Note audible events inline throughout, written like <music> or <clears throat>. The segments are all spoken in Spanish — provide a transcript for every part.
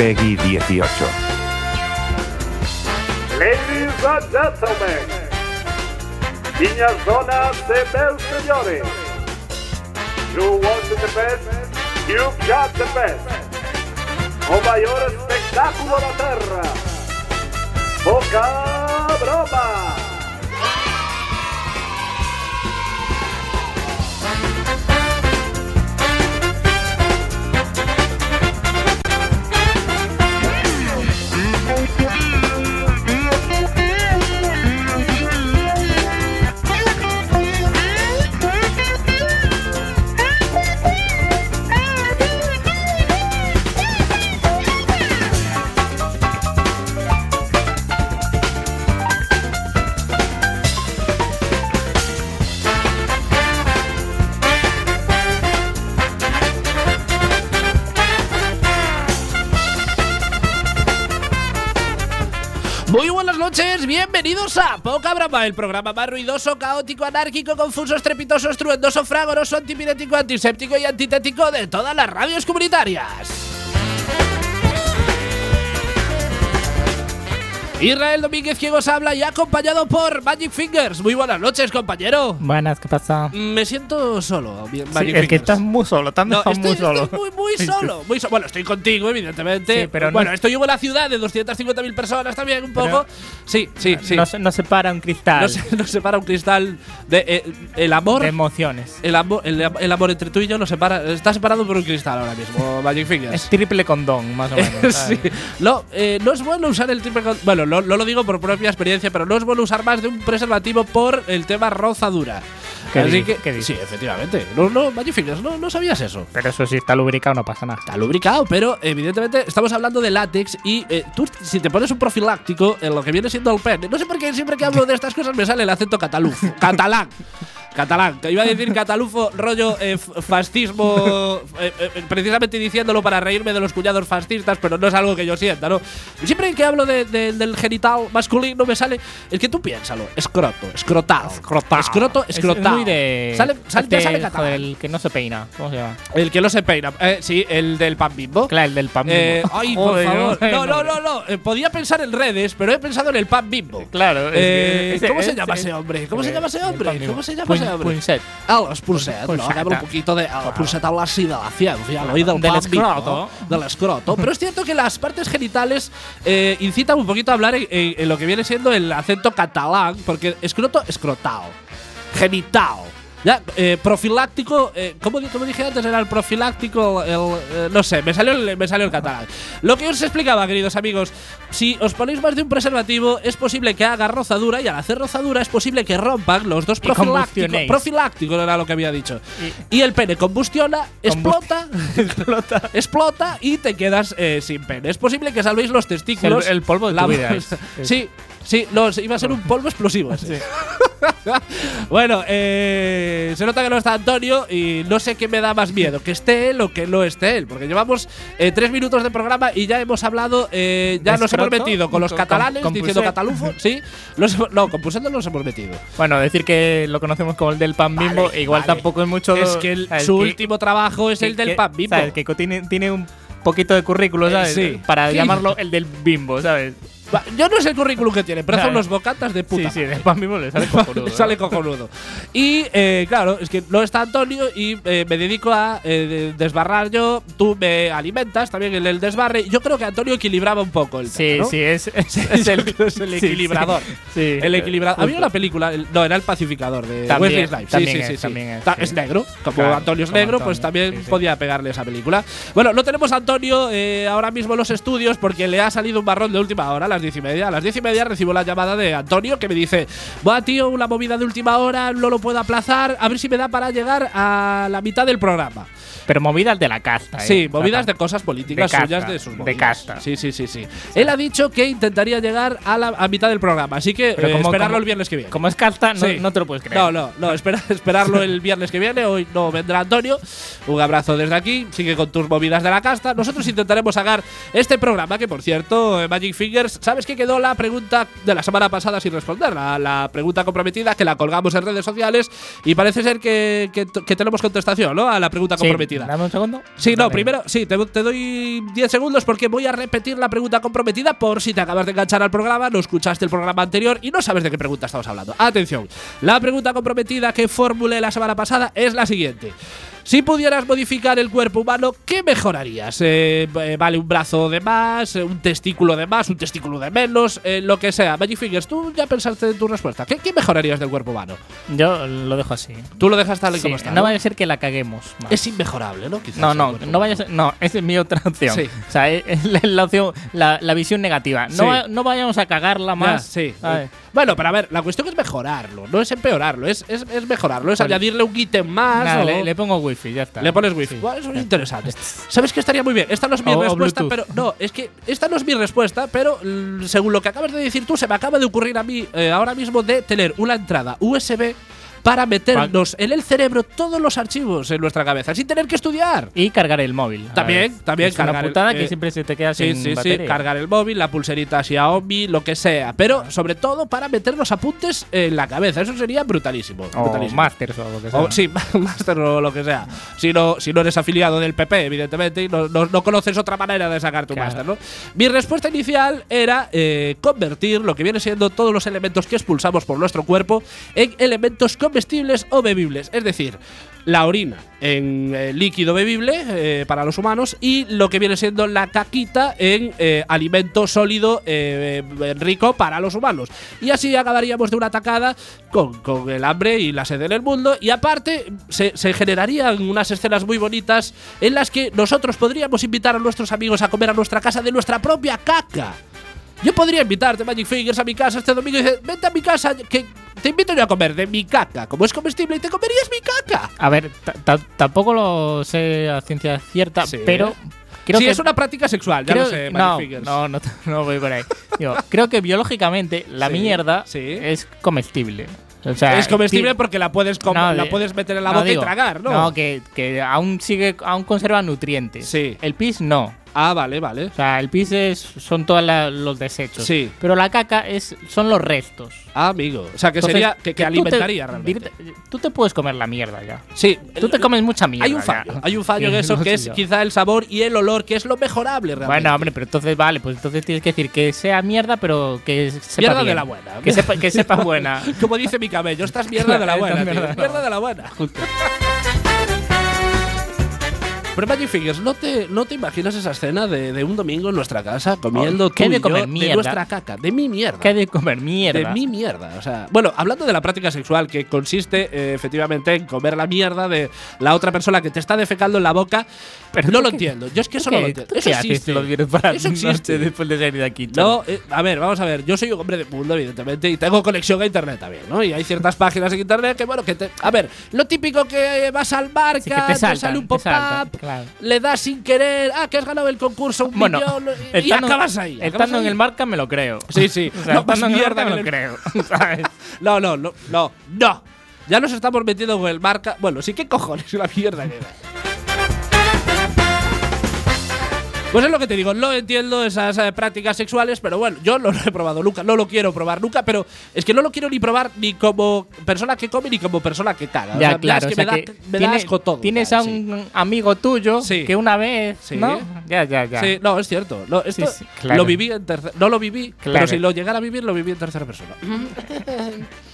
Peggy 18. Ladies and gentlemen, niñas, donas e meus señores, you want the best, you've got the best. O maior espectáculo da terra. Poca broma. Bienvenidos a Poca Broma, el programa más ruidoso, caótico, anárquico, confuso, estrepitoso, estruendoso, fragoroso, antipirético, antiséptico y antitético de todas las radios comunitarias. Israel Domínguez quien os habla y acompañado por Magic Fingers. Muy buenas noches, compañero. Buenas, ¿qué pasa? Me siento solo, bien, Sí, Magic es que estás muy solo, estás No, estoy, muy solo. estoy muy, muy <laughs> solo, muy so- Bueno, estoy contigo, evidentemente. Sí, pero no- bueno, esto llevo la ciudad de 250.000 personas también, un poco. sí, sí, sí. No, se- no separa un cristal No se, no separa un cristal de eh, el amor. de emociones. el, amor el, el amor entre tú y yo nos separa, está separado por un cristal ahora mismo, Magic Es Fingers. triple condón, más o menos. <laughs> sí. No, eh, no es bueno usar el triple con- Bueno, no, lo digo por propia experiencia, pero no es bueno usar más de un preservativo por el tema rozadura. ¿Qué Así que, sí, efectivamente. No, no, Fingers, no, no sabías eso. Pero eso sí está lubricado, no pasa nada. Está lubricado, pero evidentemente estamos hablando de látex y eh, tú si te pones un profiláctico en lo que viene siendo el pene, no sé por qué siempre que hablo de estas cosas me sale el acento catalufo, <laughs> catalán. Catalán, que iba a decir catalufo, rollo eh, fascismo, eh, precisamente diciéndolo para reírme de los cuñados fascistas, pero no es algo que yo sienta, ¿no? Siempre que hablo de- de- del genital masculino me sale, es que tú piénsalo, escroto, escrotado, Escrotado. escroto, Es- muy de. Sale, sale, este, sale joder, el que no se peina. ¿Cómo se llama? El que no se peina, eh, sí, el del pan bimbo. Claro, el del pan Eh, bimbo. ay, <laughs> Joder, por favor. no, No, no, no, no. Eh, podía pensar en redes, pero he pensado en el pan bimbo. Claro, es Eh, ¿Cómo se llama ese hombre? ¿Cómo se llama ese hombre? ¿Cómo se llama ese hombre? Punset. Ah, los pulset. Pulseta. No, un poquito de. ah, pulset habla así de la ciencia, lo oído del Del escroto. Del escroto. Pero es cierto que las partes genitales eh, incitan un poquito a hablar en lo que viene siendo el acento catalán, porque escroto, escrotao. Genital. Ya, eh, profiláctico, eh, ¿cómo, di- cómo dije antes? Era el profiláctico, el, eh, no sé, me salió, el, me salió el catalán. Lo que os explicaba, queridos amigos, si os ponéis más de un preservativo, es posible que haga rozadura y al hacer rozadura es posible que rompan los dos Y profilácticos. Profilácticos era lo que había dicho. Y, el pene combustiona, explota, <laughs> Explota. explota y te quedas eh, sin pene. Es posible que salvéis los testículos. El- el polvo de tu La- vida <laughs> es- Sí, sí, no, iba a ser un polvo explosivo. ese. <laughs> bueno, eh, se nota que no está Antonio y no sé qué me da más miedo, que esté él o que no esté él, porque llevamos eh, tres minutos de programa y ya hemos hablado, eh, ya ¿De nos hemos metido con los catalanes con diciendo catalufo, sí, no, con Pusendo nos hemos metido. Bueno, decir que lo conocemos como el del pan Vale, bimbo, igual vale. tampoco es mucho. Es que su Que- último trabajo es que- el del que- pan bimbo. ¿sabes? Que tiene, tiene un poquito de currículo, ¿sabes? sí. Para Sí. llamarlo el del bimbo, ¿sabes? Va, Yo no sé el currículum que tiene, pero hace unos bocatas de puta. Sí, sí, del pan bimbo le sale <laughs> cojonudo. Le sale cojonudo. Y eh, claro, es que no está Antonio y eh, me dedico a eh, desbarrar yo. Tú me alimentas también en el desbarre. Yo creo que Antonio equilibraba un poco el Sí, tema, ¿no? sí, es, <laughs> es, es el, es el equilibrador. Sí, sí. El equilibrador. Había una película, el- no, era el pacificador de También, Wesley Snipes. Sí, también sí, es, sí, también es, sí. es negro. Como Claro, Antonio es como negro, pues Antonio, también sí, sí. podía pegarle esa película. Bueno, no tenemos a Antonio eh, ahora mismo en los estudios porque le ha salido un barrón de última hora a diez y media. A las diez y media recibo la llamada de Antonio que me dice: Va, tío, una movida de última hora, no lo puedo aplazar, a ver si me da para llegar a la mitad del programa. Pero movidas de la casta, ¿eh? Sí, sea, movidas de cosas políticas de casta, suyas de sus de movidas. casta. Sí, sí, sí, sí. Él ha dicho que intentaría llegar a la a mitad del programa, así que eh, como- esperarlo como- el viernes que viene. Como es casta, no, Sí. no te lo puedes creer. No, no, no, espera, <laughs> esperarlo el viernes que viene. Hoy no vendrá Antonio. Un abrazo desde aquí. Sigue con tus movidas de la casta. Nosotros intentaremos sacar este programa, que por cierto, eh, Magic Fingers, ¿sabes que quedó la pregunta de la semana pasada sin responder? La, la pregunta comprometida que la colgamos en redes sociales y parece ser que, que tenemos contestación, ¿no? A la pregunta Sí, Dame un segundo. Sí, no, primero, sí, te, te doy 10 segundos porque voy a repetir la pregunta comprometida por si te acabas de enganchar al programa, no escuchaste el programa anterior y no sabes de qué pregunta estamos hablando. Atención, la pregunta comprometida que formulé la semana pasada es la siguiente. Si pudieras modificar el cuerpo humano, ¿qué mejorarías? Eh, eh, vale, un brazo de más, eh, un testículo de más, un testículo de menos, eh, lo que sea. Magic Fingers, tú ya pensaste en tu respuesta. ¿Qué, qué mejorarías del cuerpo humano? Yo lo dejo así. Tú lo dejas tal y Sí, como está. no ¿no? vaya a ser que la caguemos. más. Es inmejorable, ¿no? Quizás No, no, no vaya a ser. No, esa es mi otra <laughs> opción. Sí. O sea, es, la, la opción, la, la visión negativa. No, Sí. va- no vayamos a cagarla Ya, más. sí. Bueno, pero a ver, la cuestión es mejorarlo, no es empeorarlo, es, es, es mejorarlo, es Vale. añadirle un ítem más. Nada, o- le, le pongo wifi, ya está. le pones wifi. Sí. Bueno, eso es interesante. ¿Sabes qué estaría muy bien? Esta no es mi O- respuesta, pero. No, es que esta no es mi respuesta, pero mm, según lo que acabas de decir tú, se me acaba de ocurrir a mí eh, ahora mismo de tener una entrada USB para meternos en el cerebro todos los archivos en nuestra cabeza, sin tener que estudiar. Y cargar el móvil. También, también es una el- putada eh, que siempre se te queda Sí, sin sí, sí, batería. cargar el móvil, la pulserita Xiaomi, lo que sea, pero sobre todo para meter los apuntes en la cabeza, eso sería brutalísimo. O brutalísimo. Masters o lo que sea. O- sí, <laughs> máster o lo que sea. Si no, si no eres afiliado del PP, evidentemente, y no, no- no conoces otra manera de sacar tu Claro. máster, ¿no? Mi respuesta inicial era eh, convertir lo que viene siendo todos los elementos que expulsamos por nuestro cuerpo en elementos comestibles o bebibles. Es decir, la orina en eh, líquido bebible eh, para los humanos y lo que viene siendo la caquita en eh, alimento sólido rico para los humanos. Y así acabaríamos de una tacada con, con el hambre y la sed en el mundo. Y aparte, se, se generarían unas escenas muy bonitas en las que nosotros podríamos invitar a nuestros amigos a comer a nuestra casa de nuestra propia caca. Yo podría invitarte, Magic Fingers, a mi casa este domingo y decir, vente a mi casa, que te invito yo a comer de mi caca. Como es comestible y te comerías mi caca. A ver, ta- ta- tampoco lo sé a ciencia cierta, Sí. pero creo sí, que es una práctica sexual, ya lo sé, Magic no, no, no, <laughs> no voy por ahí. Digo, creo que biológicamente la Sí, mierda sí. es comestible. O sea, es comestible ti- porque la puedes, no, la de- puedes meter en la boca digo, y tragar, ¿no? No, que, que aún sigue, aún conserva nutrientes. Sí. El pis no. Ah, vale, vale. O sea, el pis es, son todos los desechos. Sí. Pero la caca es, son los restos. Ah, amigo. O sea, que Entonces, sería. Que, que tú te- alimentaría realmente. Tú te puedes comer la mierda ya. Sí. Tú te comes mucha mierda. Hay un ya. fallo. Hay un fallo <laughs> en eso que es yo. quizá el sabor y el olor, que es lo mejorable realmente. Bueno, hombre, pero entonces vale, pues entonces tienes que decir que sea mierda, pero que sepa Mierda de la buena. Que sepa, que sepa buena. <laughs> Como dice mi cabello, esta es mierda de la <laughs> buena. tío. Mierda de la buena. Pero Magic Fingers, ¿no te, ¿no te imaginas esa escena de, de un domingo en nuestra casa comiendo Oh, ¿qué tú de y yo comer de mierda? nuestra caca? De mi mierda. hay de comer mierda. De mi mierda. O sea, bueno, hablando de la práctica sexual, que consiste eh, efectivamente en comer la mierda de la otra persona que te está defecando en la boca, Pero no lo qué- entiendo. Yo es que ¿Tú eso no qué- lo entiendo. Eso qué existe. para Eso existe. después de salir de aquí? No, eh, a ver, vamos a ver. Yo soy un hombre de mundo, evidentemente, y tengo conexión a internet también, ¿no? Y hay ciertas páginas en internet que, bueno, que te. A ver, lo típico que vas al marca, Sí, que te saltan, sale un te pop-up, claro. le das sin querer, ah, que has ganado el concurso, un Bueno, millón, y estando- acabas ahí. acabas Estando en el marca me lo creo. Sí, sí. <laughs> O sea, No, estando en el mierda marca me lo creo. <laughs> ¿sabes? No, no, no, no, no. Ya nos estamos metiendo con el marca. Bueno, sí, qué cojones, la mierda que da. Pues es lo que te digo, no entiendo esas eh, prácticas sexuales, pero bueno, yo no lo he probado nunca, no lo quiero probar nunca, pero es que no lo quiero ni probar ni como persona que come ni como persona que caga. O Ya, sea, claro. es o que sea me da, que me da asco todo. Tienes a sí. un amigo tuyo Sí. que una vez, Sí. ¿no? Ya, ya, ya. Sí, no, es cierto. No, esto Sí, sí, claro. lo viví en tercera. No lo viví, pero si lo llegara a vivir, lo viví en tercera persona. <laughs>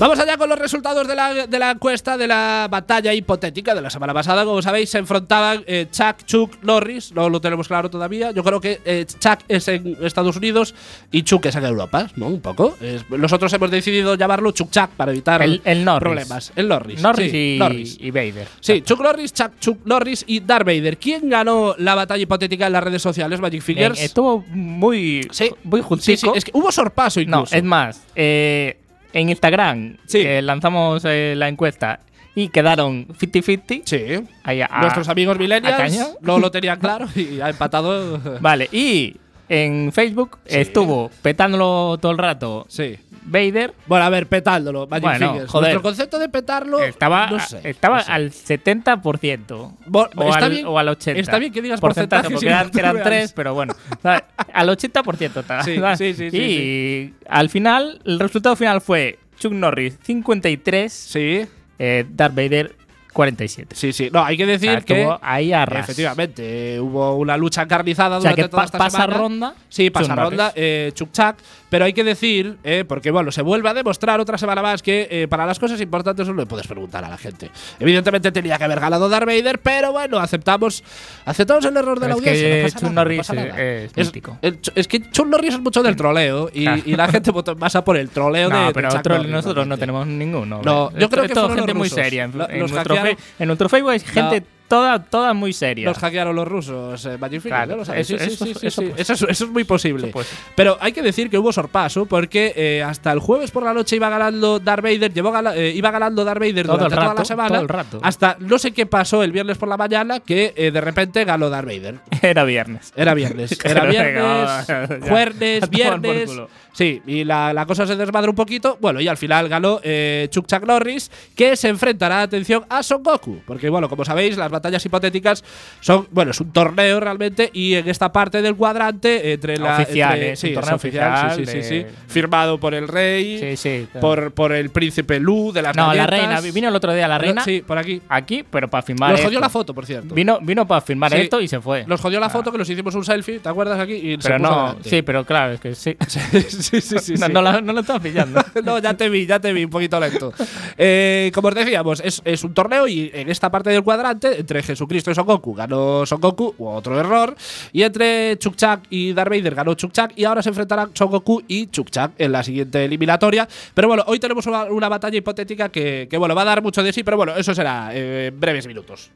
Vamos allá con los resultados de la, de la encuesta de la batalla hipotética de la semana pasada. Como sabéis, se enfrentaban eh, Chuck, Chuck, Norris. No lo tenemos claro todavía. Yo creo que eh, Chuck es en Estados Unidos y Chuck es en Europa, ¿no? Un poco. Es- nosotros hemos decidido llamarlo Chuck Chuck para evitar El- el Norris. problemas. El Norris. Norris, sí, y, Norris. y Vader. Sí, Chuck Norris, Chuck, Chuck Norris y Darth Vader. ¿Quién ganó la batalla hipotética en las redes sociales, Magic Fingers? estuvo muy, Sí, muy sí, justico. sí, es que hubo sorpaso no, incluso. es más, eh, en Instagram Sí. lanzamos eh, la encuesta y quedaron 50-50. Sí. Ahí a- Nuestros amigos millennials no lo tenían claro y ha empatado. <laughs> Vale, y en Facebook Sí. estuvo petándolo todo el rato Sí. Vader Bueno, a ver, petándolo. Magic Bueno, Fingers. joder. Nuestro concepto de petarlo. estaba, no sé, estaba no sé. al 70%. Bo- o, está al, bien- o al 80%. está bien que digas porcentaje, porque eran, eran pero bueno. <laughs> al 80% estaba. Sí, sí, sí, sí, Y al final, el resultado final fue Chuck Norris 53, Sí, eh, Darth Vader 47. sí, sí. No, hay que O sea, decir que. ahí a ras. Efectivamente, eh, hubo una lucha encarnizada O sea, durante que toda pa- esta pasa semana. ronda. Sí, pasa Chuck ronda, eh, Chuk-Chak, pero hay que decir, eh, porque bueno, se vuelve a demostrar otra semana más que eh, para las cosas importantes no le puedes preguntar a la gente. Evidentemente tenía que haber ganado Darth Vader, pero bueno, aceptamos aceptamos el error de la Es audiencia. que pasa Norris pasa es- es mítico. es que Chuck Norris es mucho del troleo y, Claro. y la gente votó más a por el troleo de No, de pero Chuck otro- Norris, nosotros no tenemos ninguno. No, yo creo es que los gente muy seria. En, en nuestro Facebook hay gente toda, toda muy seria. Los hackearon los rusos, eh, eso- Sí, sí, eso- sí, sí, eso sí. Eso es- muy posible. Pues. Pero hay que decir que hubo sorpaso porque eh, hasta el jueves por la noche iba ganando Darth Vader, llevó gala- eh, iba ganando Darth Vader Todo durante toda la semana. todo el rato. Hasta no sé qué pasó el viernes por la mañana que eh, de repente ganó Darth Vader. <laughs> Era viernes. Era viernes. <laughs> Era viernes, jueves, <laughs> viernes. Sí, y la, la cosa se desmadra un poquito. Bueno, y al final ganó Chuck Chuck Norris, que se enfrentará, atención, a Son Goku. Porque, bueno, como sabéis, las batallas hipotéticas son, bueno, es un torneo realmente. Y en esta parte del cuadrante, entre la. Oficial, entre- ¿eh? Sí, torneo oficial, sí, sí, de-. Firmado por el rey, por, por el príncipe Lu de las no, la reina. Vino el otro día la reina. Sí, por aquí. Aquí, pero para firmar. Nos jodió esto. la foto, por cierto. Vino, vino para firmar esto y se fue. Nos jodió la Ah. foto que nos hicimos un selfie, ¿te acuerdas aquí? Y se Pero puso no, sí, pero claro, es que sí. <laughs> sí, sí, <laughs> sí, no, no la- no lo estaba pillando. <laughs> no, ya te vi, ya te vi, un poquito lento. Eh, como os decíamos, es, es un torneo y en esta parte del cuadrante, entre Jesucristo y Son Goku, ganó Son Goku, otro error. Y entre Chuk-Chak y Darth Vader ganó Chuk-Chak. Y ahora se enfrentarán Son Goku y Chuk-Chak en la siguiente eliminatoria. Pero bueno, hoy tenemos una, batalla hipotética que, que, bueno, va a dar mucho de sí, pero bueno, eso será eh, en breves minutos.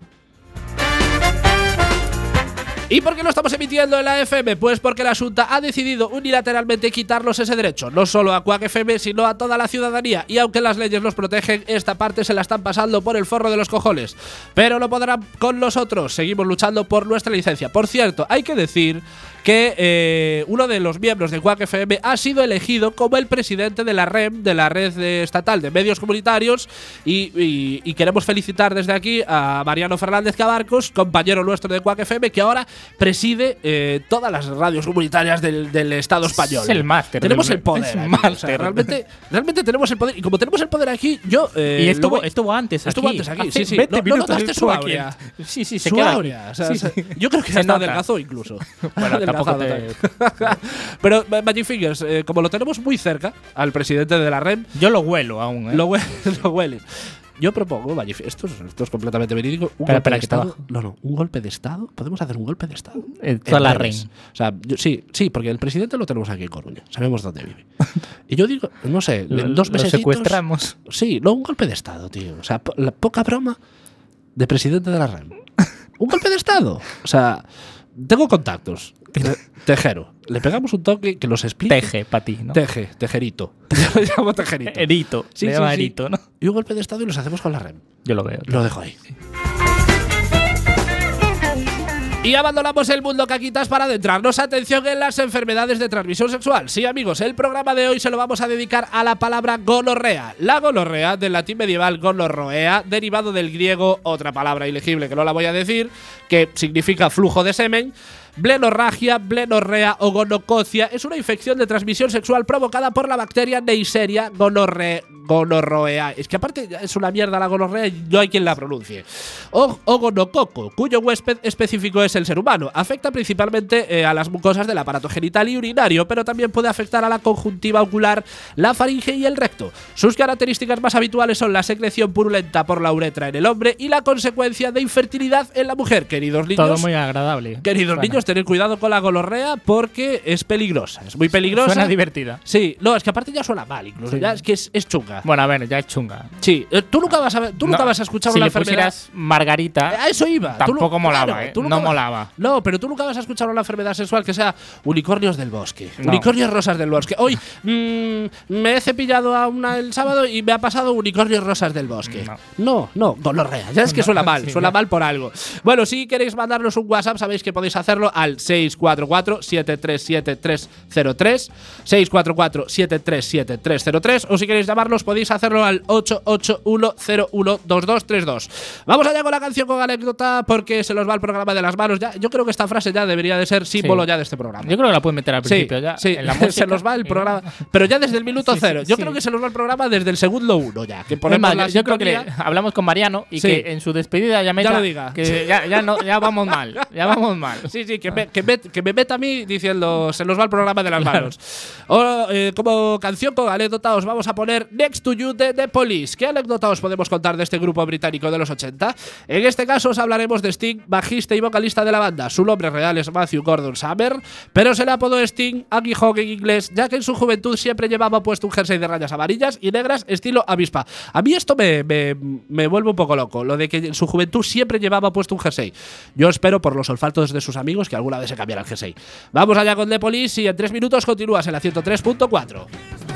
¿Y por qué lo estamos emitiendo en la FM? Pues porque la Junta ha decidido unilateralmente quitarnos ese derecho, no solo a Quack FM, sino a toda la ciudadanía. Y aunque las leyes los protegen, esta parte se la están pasando por el forro de los cojones. Pero no podrán con nosotros, seguimos luchando por nuestra licencia. Por cierto, hay que decir que eh, uno de los miembros de Quack FM ha sido elegido como el presidente de la REM, de la Red Estatal de Medios Comunitarios, y, y- y queremos felicitar desde aquí a Mariano Fernández Cabarcos, compañero nuestro de Quack FM, que ahora preside eh, todas las radios comunitarias del, del Estado español. Es el máster Tenemos del- el poder. es aquí, o sea, realmente, realmente tenemos el poder. Y como tenemos el poder aquí, yo. eh, y estuvo, voy- estuvo antes Estuvo aquí. antes aquí, Hace sí, sí. 20 ¿No- no notaste estuvo su aquí. aurea? Sí, sí, se su queda. aurea. O sea, Sí, sí. Yo creo que Se hasta nota. adelgazó incluso. Bueno, tampoco te- <laughs> Pero Ma- Magic Fingers, eh, como lo tenemos muy cerca al presidente de la REM, Yo lo huelo aún, ¿eh? lo, hue- <laughs> lo hueles. Yo propongo, Magic esto es, esto es completamente verídico, un Espera, golpe espera, de Estado. No, no, un golpe de Estado. ¿Podemos hacer un golpe de Estado? Eh, toda la. REM. O sea, yo- sí, sí, porque el presidente lo tenemos aquí en Coruña. Sabemos dónde vive. <laughs> y yo digo, no sé, Lo- en dos meses. secuestramos. Sí, no, un golpe de Estado, tío. O sea, po- la poca broma de presidente de la REM. un golpe de Estado. O sea, tengo contactos. Te- Tejero. Le pegamos un toque que nos explique. Teje para ti, ¿no? Teje, tejerito. <laughs> Yo llamo tejerito. Erito. Sí, sí, llama sí. Erito, ¿no? Y un golpe de Estado y los hacemos con la REM. Yo lo veo. Lo dejo ahí. Y abandonamos el mundo caquitas para adentrarnos. Atención en las enfermedades de transmisión sexual. Sí, amigos, el programa de hoy se lo vamos a dedicar a la palabra gonorrea. La gonorrea, del latín medieval gonorroea, derivado del griego, otra palabra ilegible que no la voy a decir, que significa flujo de semen. Blenorragia, blenorrea o gonococia es una infección de transmisión sexual provocada por la bacteria Neisseria gonorre, gonorroea. Es que aparte es una mierda la gonorrea y no hay quien la pronuncie. O, o gonococo, cuyo huésped específico es el ser humano. Afecta principalmente eh, a las mucosas del aparato genital y urinario, pero también puede afectar a la conjuntiva ocular, la faringe y el recto. Sus características más habituales son la secreción purulenta por la uretra en el hombre y la consecuencia de infertilidad en la mujer. Queridos niños, Todo muy agradable. Queridos niños, tened cuidado con la gonorrea porque es peligrosa, es muy peligrosa. Suena divertida. Sí, no, es que aparte ya suena mal, incluso, Sí. ya es que es, es chunga. Bueno, a ver, ya es chunga. Sí, eh, tú nunca vas a tú nunca No, vas a escuchar si una le enfermedad. Margarita, A eso iba. Tú tampoco molaba, claro, ¿eh? tú nunca No molaba. No, pero tú nunca vas a escuchar una enfermedad sexual que sea unicornios del bosque. No. Unicornios rosas del bosque. Hoy mm, me he cepillado a una el sábado y me ha pasado unicornios rosas del bosque. No. No, no, gonorrea. Ya es que suena <laughs> mal, sí, suena mal por algo. Bueno, si queréis mandarnos un WhatsApp, sabéis que podéis hacerlo al 644-737-303, 644-737-303, o si queréis llamarlos podéis hacerlo al 881012232. Vamos allá con la canción con anécdota porque se nos va el programa de las manos. Ya, yo creo que esta frase ya debería de ser símbolo ya de este programa. Yo creo que la pueden meter al Sí, principio ya. sí, en la <laughs> se nos va el programa. Pero ya desde el minuto Sí, sí, cero. Yo sí. creo que se nos va el programa desde el segundo uno ya. Que ponemos más, la yo, yo creo que le- hablamos con Mariano y Sí. que en su despedida ya meta lo diga. que ya, ya no, ya vamos mal, ya vamos mal. <laughs> Sí, sí, que me, que, me, que me meta a mí diciendo se nos va el programa de las manos. O, eh, como canción con anécdota os vamos a poner Next to You de The Police. ¿Qué anécdota os podemos contar de este grupo británico de los 80? En este caso os hablaremos de Sting, bajista y vocalista de la banda. Su nombre real es Matthew Gordon Summer, pero se le apodó Sting Hog en inglés, ya que en su juventud siempre llevaba puesto un jersey de rayas amarillas y negras estilo avispa. A mí esto me, me, me vuelve un poco loco, lo de que en su juventud siempre llevaba puesto un jersey. Yo espero por los olfatos de sus amigos que alguna vez se cambiara el jersey. Vamos allá con The Police y en tres minutos continúas en la 103.4.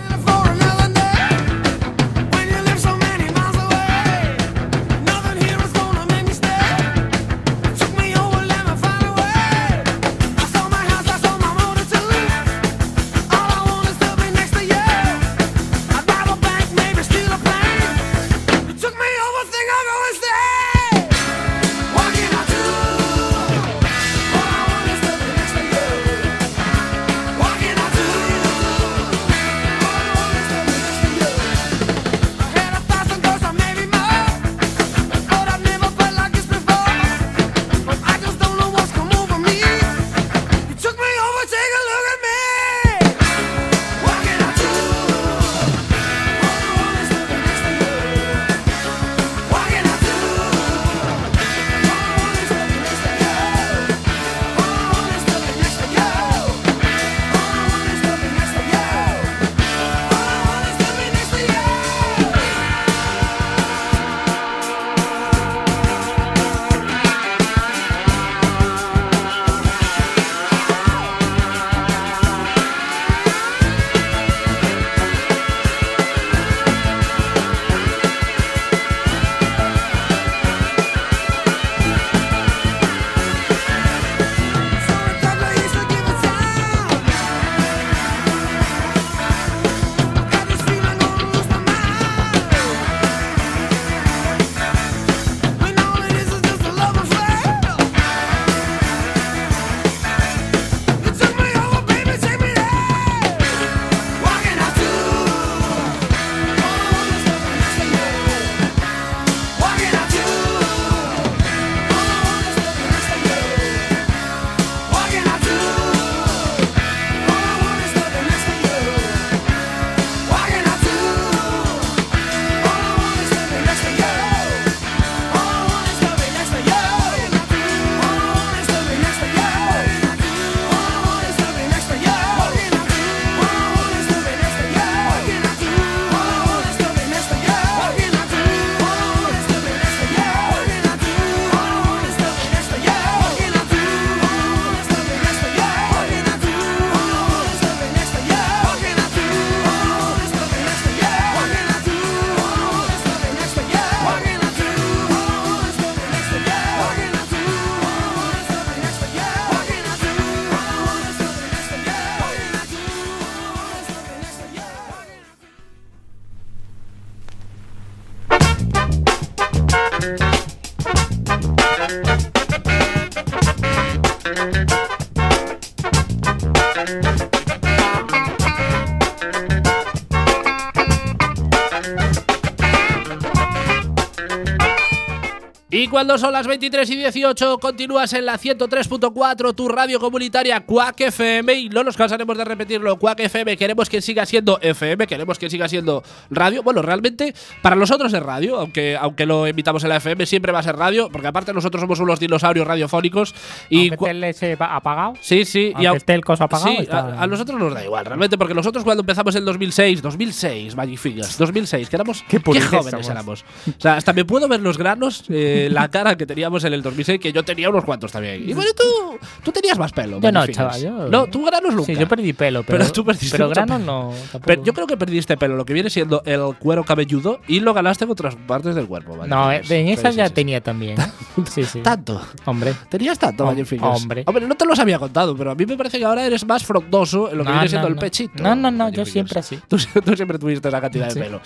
cuando son las 23 y 18, continúas en la 103.4, tu radio comunitaria Quack FM. Y no nos cansaremos de repetirlo: Quack FM. Queremos que siga siendo FM, queremos que siga siendo radio. Bueno, realmente, para nosotros es radio, aunque, aunque lo invitamos en la FM, siempre va a ser radio, porque aparte nosotros somos unos dinosaurios radiofónicos. Y Aunque esté el apagado. Sí, sí. Aunque au- esté el coso apagado, Sí, está- a, a nosotros nos da igual, realmente, porque nosotros cuando empezamos en 2006, 2006, Magic Fingers, 2006, que éramos. Qué puretes jóvenes somos. éramos. O sea, hasta me puedo ver los granos eh, la <laughs> cara que teníamos en el 2006, que yo tenía unos cuantos también. Y bueno, tú, tú tenías más pelo. Yo no, chaval, yo- No, tú granos nunca. Sí, yo perdí pelo, pero, Pero tú perdiste pero mucho grano pelo. no. tampoco. Pero yo creo que perdiste pelo, lo que viene siendo el cuero cabelludo, y lo ganaste en otras partes del cuerpo. No, Magnificus. eh, en Sí, esa sí, ya sí. tenía también. ¿eh? <laughs> Sí, sí. Tanto. Hombre. Tenías tanto, Hom- Magnificus. hombre. no te los había contado, pero a mí me parece que ahora eres más frondoso en lo que No, viene no, siendo el no. pechito. No, no, no, yo siempre así. Tú, tú siempre tuviste esa cantidad de pelo.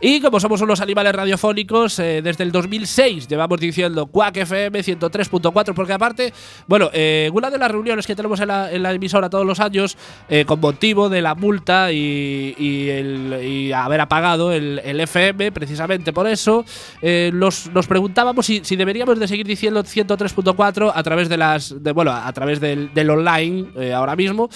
Y como somos unos animales radiofónicos, eh, desde el 2006 llevamos diciendo Quack FM 103.4, porque aparte, bueno, eh, una de las reuniones que tenemos en la, emisora todos los años, eh, con motivo de la multa y, y haber apagado el, FM, precisamente por eso, eh, nos, preguntábamos si, deberíamos de seguir diciendo 103.4 a través de las, bueno, a través del, del online eh, ahora mismo.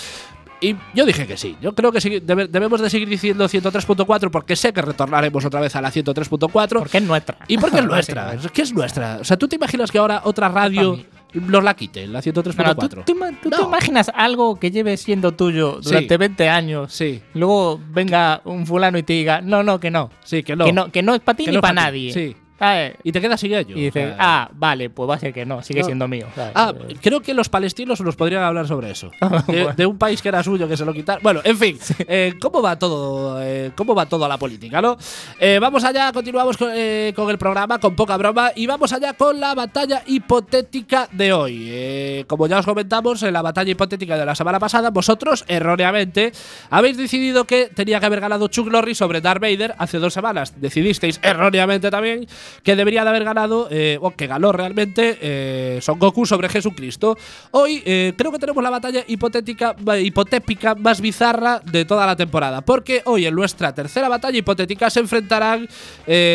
Y yo dije que sí. Yo creo que sí, debe- debemos de seguir diciendo 103.4 porque sé que retornaremos otra vez a la 103.4. Porque es nuestra. ¿Y por qué es <laughs> nuestra? Básicamente. ¿Qué es nuestra? O sea, ¿tú te imaginas que ahora otra radio nos la quite, la 103.4? No, no, ¿tú, tú tú te No. imaginas algo que lleve siendo tuyo Sí. durante 20 años? Sí, Luego venga un fulano y te diga, no, no, que no. sí, que no. Que no, que no es para ti Que ni no es para nadie. Sí. ¿Sabes? Y te quedas sin ello. Y dices, O sea, ah, vale, pues va a ser que no, sigue No. siendo mío. ¿sabes? Ah, creo que los palestinos nos podrían hablar sobre eso. <laughs> De, Bueno. de un país que era suyo, que se lo quitaron. Bueno, en fin, eh, ¿cómo va todo? eh, ¿Cómo va todo a la política, no? Eh, vamos allá, continuamos con, eh, con el programa, con poca broma, y vamos allá con la batalla hipotética de hoy. Eh, como ya os comentamos, en la batalla hipotética de la semana pasada, vosotros, erróneamente, habéis decidido que tenía que haber ganado Chuck Norris sobre Darth Vader hace dos semanas. Decidisteis, erróneamente también, que debería de haber ganado, eh, o que ganó realmente, eh, Son Goku sobre Jesucristo. Hoy eh, creo que tenemos la batalla hipotética, hipotética más bizarra de toda la temporada. Porque hoy en nuestra tercera batalla hipotética se enfrentarán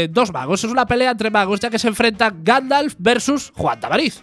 dos magos. Es una pelea entre magos, ya que se enfrentan Gandalf versus Juan Tamariz.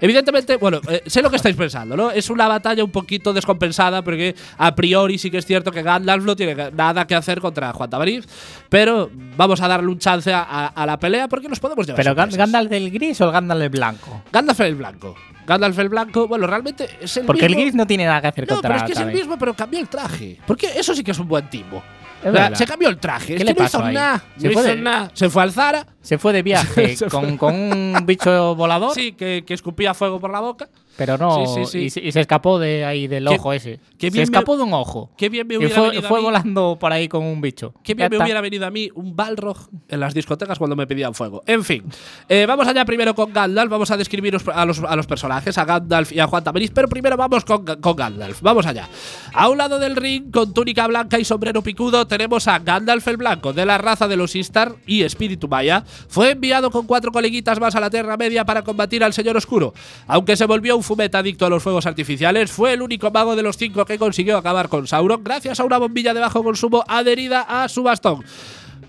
Evidentemente, bueno, eh, sé lo que estáis pensando, ¿no? Es una batalla un poquito descompensada porque a priori sí que es cierto que Gandalf no tiene nada que hacer contra Juan Tamariz, pero vamos a darle un chance a, a- a la pelea porque nos podemos llevar ¿Pero sorpresas. Gandalf del gris o el Gandalf del blanco? Gandalf el blanco. Gandalf el blanco, bueno, realmente es el Porque el mismo. gris no tiene nada que hacer No, contra pero es que es el mismo, pero cambió el traje. Porque eso sí que es un buen timo. Es O sea, se cambió el traje. Es ¿Qué que le no pasó hizo nada. Se no fue hizo nada. Se fue al Zara. Se fue de viaje <laughs> con, con un bicho volador, Sí, que, que escupía fuego por la boca. pero no. Sí, sí, sí. Y, se- y se escapó de ahí del Qué- ojo ese. qué Se bien me- escapó de un ojo. Qué bien me Y hubiera fue, venido a fue mí- volando por ahí con un bicho. Qué bien me hubiera venido a mí un Balrog en las discotecas cuando me pedían fuego. En fin, eh, vamos allá primero con Gandalf. Vamos a describir os- a los, a los personajes, a Gandalf y a Juan Tamariz. Pero primero vamos con, con Gandalf. Vamos allá. A un lado del ring, con túnica blanca y sombrero picudo, tenemos a Gandalf el Blanco, de la raza de los Istar y Espíritu Maya. Fue enviado con cuatro coleguitas más a la Tierra Media para combatir al Señor Oscuro. Aunque se volvió un fumeta adicto a los fuegos artificiales, fue el único mago de los cinco que consiguió acabar con Sauron gracias a una bombilla de bajo consumo adherida a su bastón.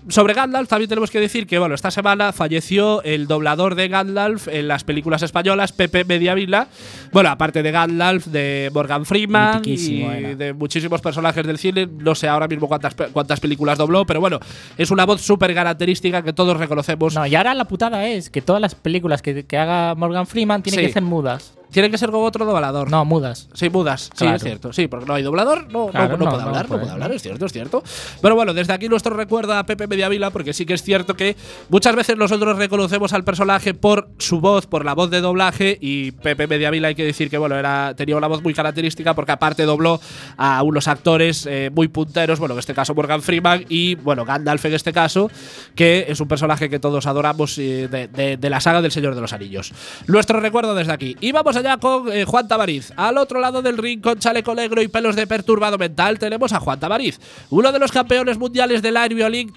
Sobre Gandalf también tenemos que decir que bueno, esta semana falleció el doblador de Gandalf en las películas españolas, Pepe Mediavilla. Bueno, aparte de Gandalf, de Morgan Freeman y era. de muchísimos personajes del cine. No sé ahora mismo cuántas, cuántas películas dobló, pero bueno, es una voz súper característica que todos reconocemos. No, y ahora la putada es que todas las películas que, que haga Morgan Freeman tienen Sí. que ser mudas. Tiene que ser como otro doblador. No, mudas. Sí, mudas. Sí, Claro. es cierto. Sí, porque no hay doblador, no, Claro, no no, puede no hablar, no puede, hablar, es cierto, es cierto. Pero bueno, desde aquí nuestro recuerdo a Pepe Mediavila, porque sí que es cierto que muchas veces nosotros reconocemos al personaje por su voz, por la voz de doblaje, y Pepe Mediavila hay que decir que bueno, era, tenía una voz muy característica porque aparte dobló a unos actores eh, muy punteros, bueno, en este caso Morgan Freeman y bueno, Gandalf en este caso, que es un personaje que todos adoramos eh, de, de- de la saga del Señor de los Anillos. Nuestro recuerdo desde aquí. Y vamos allá con eh, Juan Tamariz. Al otro lado del ring, con chaleco negro y pelos de perturbado mental, tenemos a Juan Tamariz, uno de los campeones mundiales del air violín.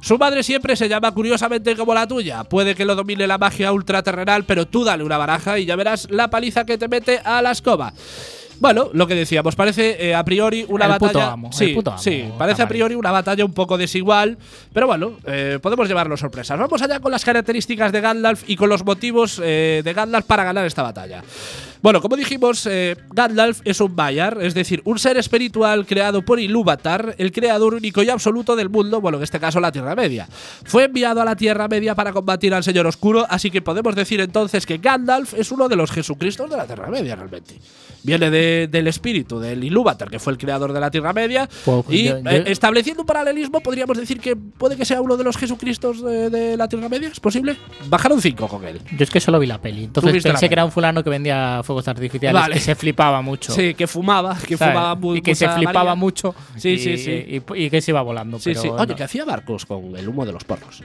Su madre siempre se llama curiosamente como la tuya. Puede que lo domine la magia ultraterrenal, pero tú dale una baraja y ya verás la paliza que te mete a la escoba. Bueno, lo que decíamos, parece eh, a priori una El puto batalla. el sí, puto amo, sí, parece a priori una batalla un poco desigual, pero bueno, eh, podemos llevarnos sorpresas. Vamos allá con las características de Gandalf y con los motivos eh, de Gandalf para ganar esta batalla. Bueno, como dijimos, eh, Gandalf es un Bayar, es decir, un ser espiritual creado por Ilúvatar, el creador único y absoluto del mundo, bueno, en este caso la Tierra Media. Fue enviado a la Tierra Media para combatir al Señor Oscuro, así que podemos decir entonces que Gandalf es uno de los Jesucristos de la Tierra Media realmente. Viene de de- del espíritu del Ilúvatar, que fue el creador de la Tierra Media, Pues, y yo- eh, estableciendo un paralelismo, podríamos decir que puede que sea uno de los Jesucristos de, de la Tierra Media, ¿es posible? Bajaron cinco con él. Yo es que solo vi la peli. Entonces pensé que era un fulano que vendía fuegos artificiales Vale. que se flipaba mucho. Sí, que fumaba, que ¿sabes? fumaba mu- y que se flipaba mucho. Sí, y, sí, sí. Y, y que se iba volando. Sí, pero sí. Oye, no. que hacía barcos con el humo de los porros.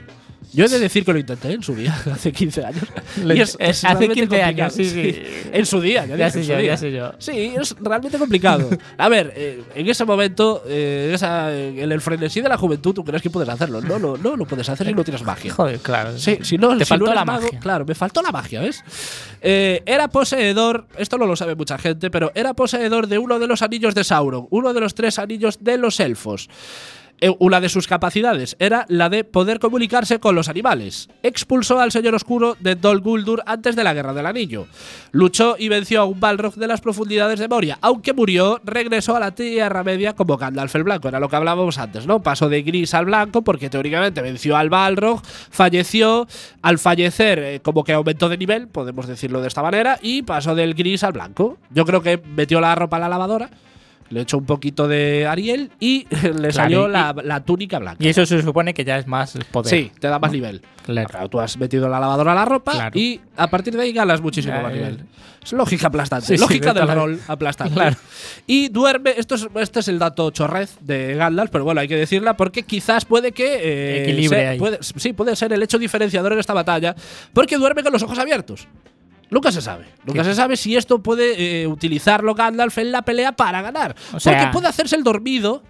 Yo he de decir que lo intenté en su día, <laughs> hace 15 años. Y es, es hace realmente 15 años, complicado. sí, sí. En su día, ya, Ya sé yo, ya sé yo. Sí, es realmente complicado. A ver, eh, en ese momento, eh, en, esa- en el frenesí de la juventud, tú crees que puedes hacerlo. No, lo- no lo puedes hacer si no tienes magia. Joder, claro. Sí, si no, Te si faltó no eres la mago- magia. Claro, me faltó la magia, ¿ves? Eh, era poseedor, esto no lo sabe mucha gente, pero era poseedor de uno de los anillos de Sauron, uno de los tres anillos de los elfos. Eh, Una de sus capacidades era la de poder comunicarse con los animales. Expulsó al Señor Oscuro de Dol Guldur antes de la Guerra del Anillo. Luchó y venció a un Balrog de las profundidades de Moria. Aunque murió, regresó a la Tierra Media como Gandalf el Blanco. Era lo que hablábamos antes, ¿no? Pasó de gris al blanco porque teóricamente venció al Balrog, falleció. Al fallecer, eh, como que aumentó de nivel, podemos decirlo de esta manera, y pasó del gris al blanco. Yo creo que metió la ropa a la lavadora. Le echó un poquito de Ariel y <laughs> le salió la, la túnica blanca. Y eso se supone que ya es más poder. Sí, te da más nivel. Claro. Claro, tú has metido la lavadora la ropa Claro. y a partir de ahí ganas muchísimo más nivel. Es lógica aplastante. Sí, sí, lógica del totalmente. rol aplastante. Claro. Y duerme. Esto es, este es el dato chorrez de Gandalf, pero bueno, hay que decirla porque quizás puede que. eh, Equilibre ahí. puede- sí, puede ser el hecho diferenciador en esta batalla. Porque duerme con los ojos abiertos. Nunca se sabe. Nunca ¿Qué? se sabe si esto puede eh, utilizarlo Gandalf en la pelea para ganar. O sea- porque puede hacerse el dormido.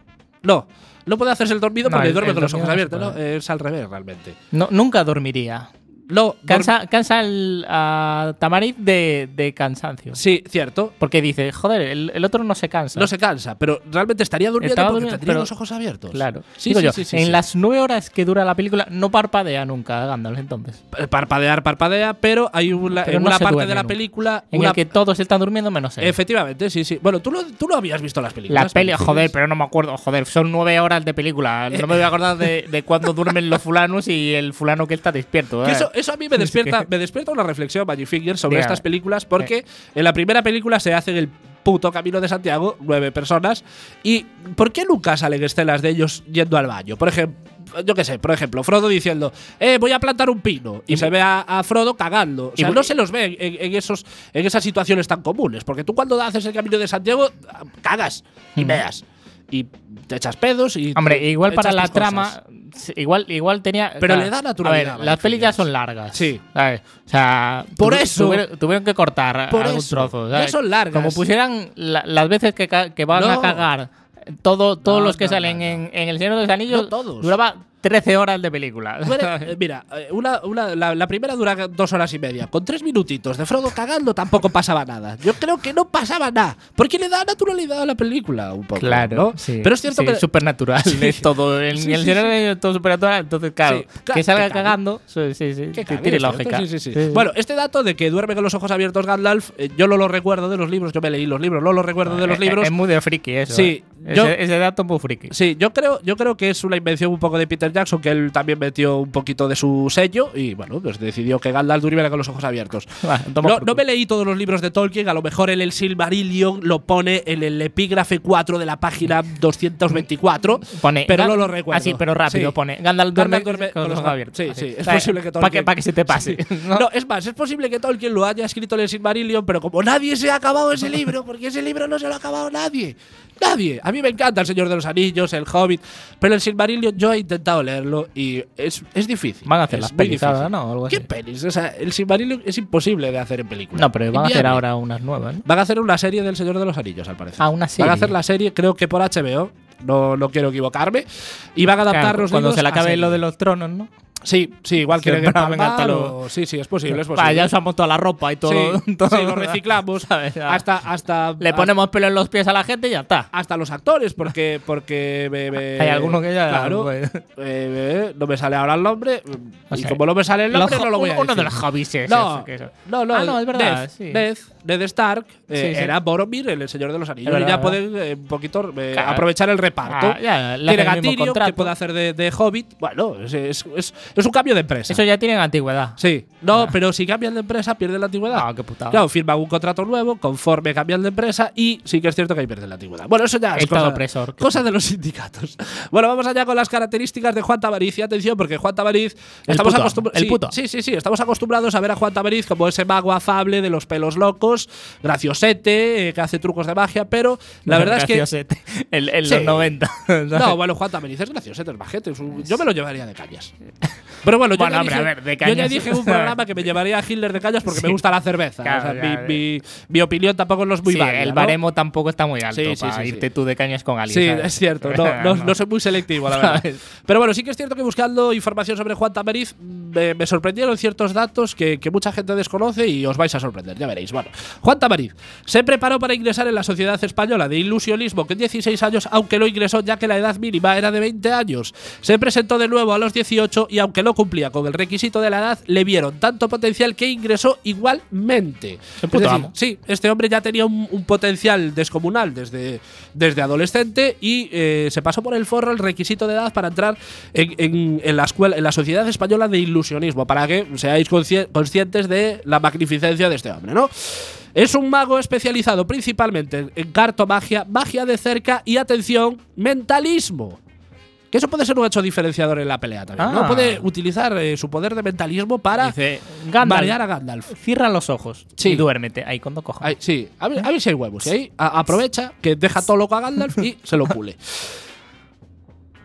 No. No puede hacerse el dormido No, porque el- duerme el con los ojos abiertos, ¿no? Es al revés, realmente. No, nunca dormiría. No, Cansa, cansa el, a Tamariz de, de cansancio. Sí, cierto. Porque dice, joder, el, el otro no se cansa. No se cansa, pero realmente estaría durmiendo Estaba porque durmiendo, pero- los ojos abiertos. Claro. Sí, Digo sí, yo, sí, en las nueve horas que dura la película no parpadea nunca Gandalf entonces. Parpadear, parpadea, pero hay una, Pero en no una se parte de la nunca. película. En una- el que todos están durmiendo menos él. Efectivamente, sí, sí. Bueno, tú no, tú no habías visto las películas. La peli, ¿me joder, pero no me acuerdo. Joder, son nueve horas de película. No me voy a acordar de, de cuándo duermen los fulanos y el fulano que está despierto. <laughs> Que ¿eh? eso, eso a mí me <laughs> despierta, me despierta una reflexión, Magic Fingers, sobre estas películas, porque en la primera película se hace el puto camino de Santiago, nueve personas, y ¿por qué nunca salen escenas de ellos yendo al baño? Por ejemplo, yo qué sé, por ejemplo, Frodo diciendo, eh, voy a plantar un pino, y, se ve a, a Frodo cagando. O sea, no se los ve en, en esos, en esas situaciones tan comunes, porque tú cuando haces el camino de Santiago, ah, cagas y Mm. veas. Y te echas pedos y. Hombre, igual para la cosas. Igual, igual tenía. Pero claro, le da naturalidad, A ver, vaya, las pelis ya son largas. Sí. ¿sabes? O sea, Por eso- Tuvieron, tuvieron que cortar Por algún eso. trozo. Ya ¿sabes? son largas. Como pusieran la- las veces que, van a cagar todo, todos No, los que no, salen. En, en El Señor de los Anillos, todos. duraba 13 horas de película. <laughs> Eres- <laughs> eh, mira, eh, una, una- la, la primera dura dos horas y media. Con tres minutitos de Frodo cagando tampoco pasaba nada. Yo creo que no pasaba nada. Porque le da naturalidad a la película un poco. Claro, ¿no? sí. Pero es cierto Sí, que. supernatural. <laughs> Es todo. En el es todo supernatural. Entonces, claro, claro, que salga que cagando, sí, sí, sí, que cague, tiene es lógica. sí, sí, sí. Sí, sí. Bueno, este dato de que duerme con los ojos abiertos Gandalf, eh, yo no lo recuerdo de los libros. Yo me leí los libros, no lo recuerdo de los Eh, libros. Es muy de friki eso. Sí, eh. yo- ese, ese dato es muy friki. Sí, yo creo, yo creo que es una invención un poco de Peter Jackson, que él también metió un poquito de su sello y bueno, pues decidió que Gandalf durmiera con los ojos abiertos. No, no me leí todos los libros de Tolkien, a lo mejor en el Silmarillion lo pone en el epígrafe 4 de la página 224, Pone, pero no lo recuerdo. Así, pero rápido Sí. pone. Gandalf duerme, duerme con los ojos abiertos. Sí, Así. sí, es O sea, posible que <laughs> Para Tolkien. que, pa' que se te pase. Sí. <laughs> ¿no? No, es más, es posible que Tolkien lo haya escrito en el Silmarillion, pero como nadie se ha acabado ese libro, porque ese libro no se lo ha acabado nadie. Nadie. A mí me encanta El Señor de los Anillos, El Hobbit, pero el Silmarillion yo he intentado leerlo y es, es difícil. Van a hacer Es las pelis ahora. ¿no? O algo ¿Qué así. pelis? O sea, el Silmarillion es imposible de hacer en película. No, pero van a hacer ahora unas nuevas. ¿no? Van a hacer una serie del Señor de los Anillos, al parecer. Ah, una Van serie. a hacer la serie, creo que por HBO. No, no quiero equivocarme. Y van a adaptar Claro, los cuando se le acabe lo de los tronos, ¿no? Sí, sí, igual venga, empalmar hasta o- luego. Sí, sí, es posible, es <laughs> posible. ya usamos toda la ropa y todo. Sí, <laughs> todo- sí, lo reciclamos. hasta, hasta, Le ponemos pelo en los pies a la gente y ya está. hasta los actores, porque, porque me- me- <laughs> Hay alguno que ya. Claro, pues, eh, eh, no me sale ahora el nombre. O y sea, como no me sale el nombre, no lo voy a uno, decir. uno de los hobbies. no, no, no, Ah, no, es verdad. Sí. Ned, Ned Stark eh, Sí, sí. era Boromir, el Señor de los Anillos. Y ya pueden eh, un poquito eh, Claro. aprovechar el reparto. Ah, ya, Tiene Gatirio, que puede hacer de, de Hobbit. Bueno, es, es- es- Es un cambio de empresa. Eso ya tienen antigüedad. Sí, no, pero si cambian de empresa, pierden la antigüedad. Ah, qué putada. Claro, firman un contrato nuevo, conforme cambian de empresa y sí que es cierto que ahí pierden la antigüedad. Bueno, eso ya es cosa, opresor. cosa de los sindicatos. <laughs> Bueno, vamos allá con las características de Juan Tamariz. Y atención, porque Juan Tamariz. estamos puto, acostumbrados. el sí. Sí, sí, sí. Estamos acostumbrados a ver a Juan Tamariz como ese mago afable de los pelos locos, graciosete, eh, que hace trucos de magia, pero la verdad es que. <laughs> En, en Sí. los 90. No, bueno, Juan Tamariz es graciosete, es majete. es un- yo me lo llevaría de cañas. <laughs> Pero bueno, yo, Bueno, ya, hombre, dije, a ver, de yo ya dije un programa que me llevaría a Hitler de cañas porque me Sí. gusta la cerveza. Claro, O sea, ya, mi, mi- mi opinión tampoco no es muy Sí, válida. el ¿no? baremo tampoco está muy alto Sí, para irte tú de cañas con alguien. Sí, ¿sabes? es cierto. No, no, no soy muy selectivo, la verdad. <laughs> Pero bueno, sí que es cierto que buscando información sobre Juan Tamariz me, me sorprendieron ciertos datos que, que mucha gente desconoce y os vais a sorprender, ya veréis. Bueno, Juan Tamariz se preparó para ingresar en la Sociedad Española de Ilusionismo con 16 años, aunque lo ingresó ya que la edad mínima era de 20 años. Se presentó de nuevo a los 18 y aunque no cumplía con el requisito de la edad, le vieron tanto potencial que ingresó igualmente. Es decir. Sí, este hombre ya tenía un, un potencial descomunal desde, desde adolescente y eh, se pasó por el forro el requisito de edad para entrar en, en- en la escuela, en la Sociedad Española de Ilusionismo, para que seáis consci- conscientes de la magnificencia de este hombre, ¿no? Es un mago especializado principalmente en cartomagia, magia de cerca y atención, mentalismo. Que eso puede ser un hecho diferenciador en la pelea también. ¿no? Ah. Puede utilizar eh, su poder de mentalismo para Dice, marear a Gandalf. cierra los ojos Sí. y duérmete. Ahí cuando coja. Ahí, sí, a ver, a ver si hay huevos. A- aprovecha que deja todo loco a Gandalf y se lo pule.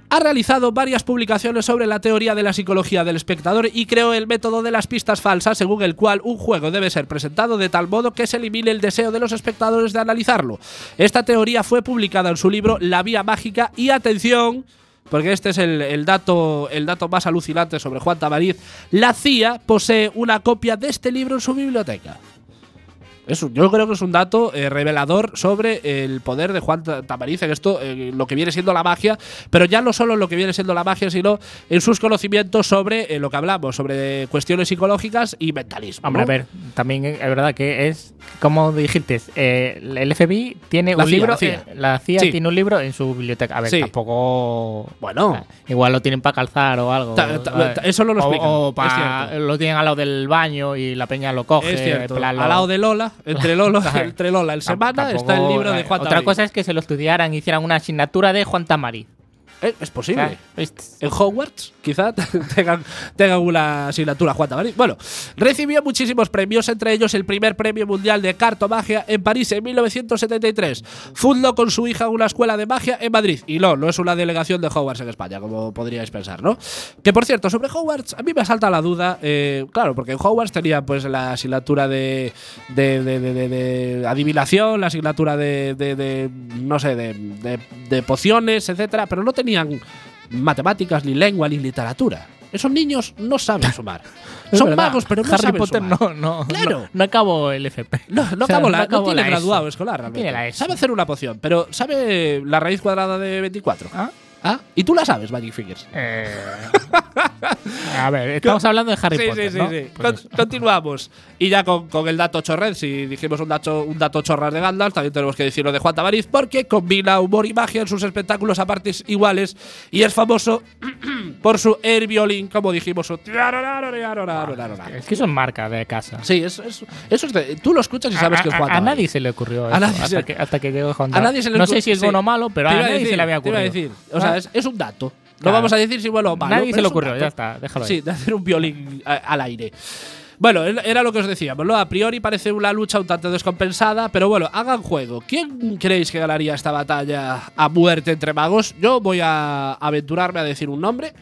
Ha realizado varias publicaciones sobre la teoría de la psicología del espectador y creó el método de las pistas falsas, según el cual un juego debe ser presentado de tal modo que se elimine el deseo de los espectadores de analizarlo. Esta teoría fue publicada en su libro La Vía Mágica y atención, porque este es el, dato, el dato más alucinante sobre Juan Tamariz, la CIA posee una copia de este libro en su biblioteca. Es un- yo creo que es un dato eh, revelador sobre el poder de Juan Ta- Tamariz en esto, en lo que viene siendo la magia, pero ya no solo en lo que viene siendo la magia, sino en sus conocimientos sobre eh, lo que hablamos, sobre cuestiones psicológicas y mentalismo. Hombre, ¿no? a ver, también es verdad que es, como dijiste, eh, el FBI tiene La un CIA, libro, la CIA. eh, la CIA Sí. tiene un libro en su biblioteca. A ver, Sí. tampoco. Bueno. Igual lo tienen para calzar o algo. Eso no lo explican, O, lo tienen al lado del baño y la peña lo coge. Es cierto. plan, Al lado de Lola, entre Lola, entre Lola, el semana, está el libro de Juan Otra cosa es que se lo estudiaran hicieran una asignatura de Juan Tamariz. Eh, es posible. En Hogwarts, quizá <laughs> tengan, tengan una asignatura Juan Tamariz. Bueno, recibió muchísimos premios, entre ellos el primer premio mundial de cartomagia en París en 1973. Fundó con su hija una escuela de magia en Madrid. Y no, no es una delegación de Hogwarts en España, como podríais pensar, ¿no? Que por cierto, sobre Hogwarts, a mí me salta la duda, eh, claro, porque en Hogwarts tenía pues la asignatura de, de, de- de- de- adivinación, la asignatura de, no sé, de, de- pociones, etcétera, pero no tenían matemáticas, ni lengua, ni literatura. Esos niños no saben sumar. <laughs> Son verdad, magos, pero no Harry saben Potter sumar. no, no, Claro. no, no acabó el FP. No, no O sea, acabó la, no acabó tiene la graduado ESO. escolar No realmente. tiene la ESO. Sabe hacer una poción, pero ¿sabe la raíz cuadrada de 24? ¿Ah? ¿Ah? ¿Y tú la sabes, Magic Fingers? Eh, a ver, estamos hablando de Harry sí, Potter. sí, ¿no? sí, sí. Pues Con- eso. continuamos. Y ya con, con el dato chorred, si dijimos un dato, un dato chorras de Gandalf, también tenemos que decirlo de Juan Tamariz, porque combina humor y magia en sus espectáculos a partes iguales y es famoso <clears throat> por su air violín, como dijimos. su Es que son marcas de casa. Sí, es, es- eso es de- tú lo escuchas y sabes que es a, Juan a Tamariz. nadie se le ocurrió A eso, nadie hasta, se- que, hasta que llegó Juan A nadie se le No sé si es bueno o malo, pero a nadie decir, se le había te iba ocurrido. a decir. O sea, Es, es un dato. No vamos a decir si bueno o malo. Nadie se le ocurrió, ya está, déjalo ahí. Sí, de hacer un violín a- al aire. Bueno, era era lo que os decíamos, ¿no? A priori parece una lucha un tanto descompensada, pero bueno, hagan juego. ¿Quién creéis que ganaría esta batalla a muerte entre magos? Yo voy a aventurarme a decir un nombre.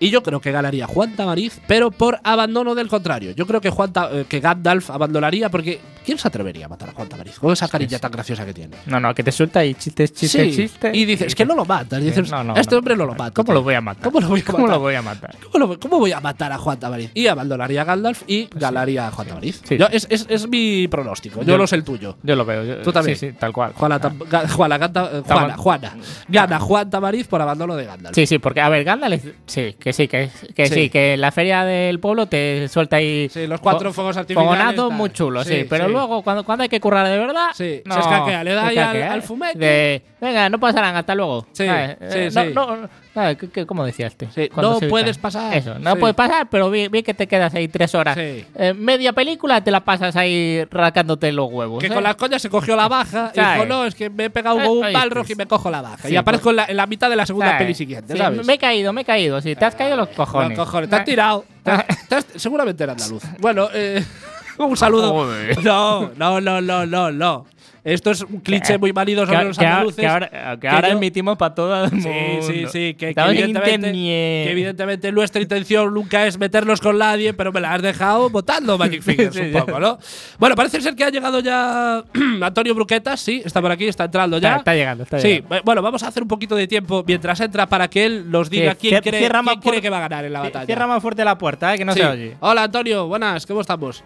Y yo creo que ganaría Juan Tamariz, pero por abandono del contrario. Yo creo que, Juan eh, que Gandalf abandonaría porque ¿quién se atrevería a matar a Juan Tamariz? Con esa carilla tan graciosa que tiene. No, no, que te suelta y chistes, chistes, Sí, chistes. Y dices, es que no lo matas. Dices, No, no, este hombre no lo mato. ¿Cómo lo voy a matar? ¿Cómo lo voy a ¿Cómo matar? lo voy a matar? ¿Cómo, lo- cómo voy a matar a Juan Tamariz? Y abandonaría a Gandalf y ganaría a Juan Tamariz. Sí. Yo- es, es- es mi pronóstico. Yo, Yo- no sé el tuyo. Yo lo veo. yo- Tú también. Sí, sí, tal cual. Juana, Tam- Ga- Juana, Ganta- eh, Juana, Juana. Gana Juan Tamariz por abandono de Gandalf. Sí, sí, porque, a ver, Gandalf, sí, que sí, que, que Sí. sí. que la feria del pueblo te suelta ahí. Sí, los cuatro fuegos artificiales, Fogonazos tal. muy chulos, sí, Sí, pero sí. luego, cuando, cuando hay que currar de verdad. Sí, no, se escaquea, le da ahí al- al ¿eh? fumete. De, venga, no pasarán, hasta luego. Sí, ¿sabes? sí, Eh, sí. No, no, Ah, ¿qué- qué- ¿Cómo decía este? Sí, no puedes pasar. Eso, no Sí. puedes pasar, pero vi, vi que te quedas ahí tres horas. Sí. Eh, media película te la pasas ahí rascándote los huevos. Que ¿eh? con las coñas se cogió la baja y dijo, no, es que me he pegado Eh, un balrog y me cojo la baja. Sí, y aparezco pues- en, la, en la mitad de la segunda ¿Sabes? peli siguiente, Sí, ¿sabes? Me he caído, me he caído. Sí, te has caído los cojones. Los cojones. Te has tirado. <laughs> Te has- te has- seguramente era andaluz. Bueno, eh, <laughs> un saludo. Joder. No, no, no, no, no, no. Esto es un cliché muy válido sobre que, los andaluces. que ahora, que que ahora yo- emitimos para todo el mundo. Sí, sí, sí, que, evidentemente, que evidentemente nuestra intención nunca es meternos con nadie, pero me la has dejado votando Magic <laughs> Fingers Sí, un sí. poco, ¿no? Bueno, parece ser que ha llegado ya <clears throat> Antonio Bruquetas, sí, está por aquí, está entrando ya. Está, está llegando, está Sí, llegando. bu- bueno, vamos a hacer un poquito de tiempo mientras entra para que él nos diga Sí, quién, cier- cree, cierra quién cree que va a ganar en la batalla. Cierra más fuerte la puerta, eh, que no Sí. se oye. Hola Antonio, buenas, ¿cómo estamos?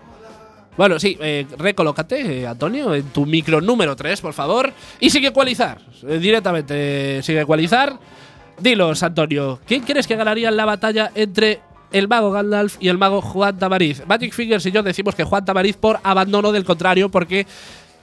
Bueno, sí, eh, recolócate, eh, Antonio, en tu micro número 3, por favor. Y sigue ecualizar. eh, directamente sigue ecualizar. Dilos, Antonio, ¿quién crees que ganaría en la batalla entre el mago Gandalf y el mago Juan Tamariz? Magic Fingers y yo decimos que Juan Tamariz por abandono del contrario, porque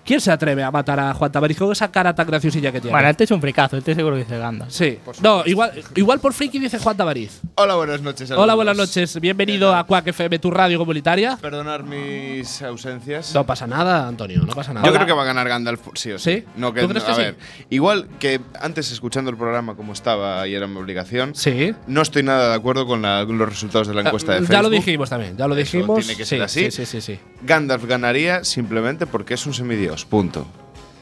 ¿quién se atreve a matar a Juan Tamariz con esa cara tan graciosilla que tiene? Bueno, este es un fricazo, este seguro que dice Gandalf. sí, no, igual, igual por friki dice Juan Tamariz. Hola, buenas noches. Hola, buenas noches. Bienvenido a Quack FM, tu radio comunitaria. Perdonar mis ausencias. No pasa nada, Antonio, no pasa nada. Yo creo que va a ganar Gandalf, sí o sí. ¿Sí? No, que, ¿Tú crees a que sí? ver, igual que antes escuchando el programa como estaba y era mi obligación, Sí. no estoy nada de acuerdo con, la- con los resultados de la encuesta de Facebook. ya lo dijimos también, ya lo Eso dijimos. tiene que ser sí, así. Sí, sí, sí, sí. Gandalf ganaría simplemente porque es un semidios, punto.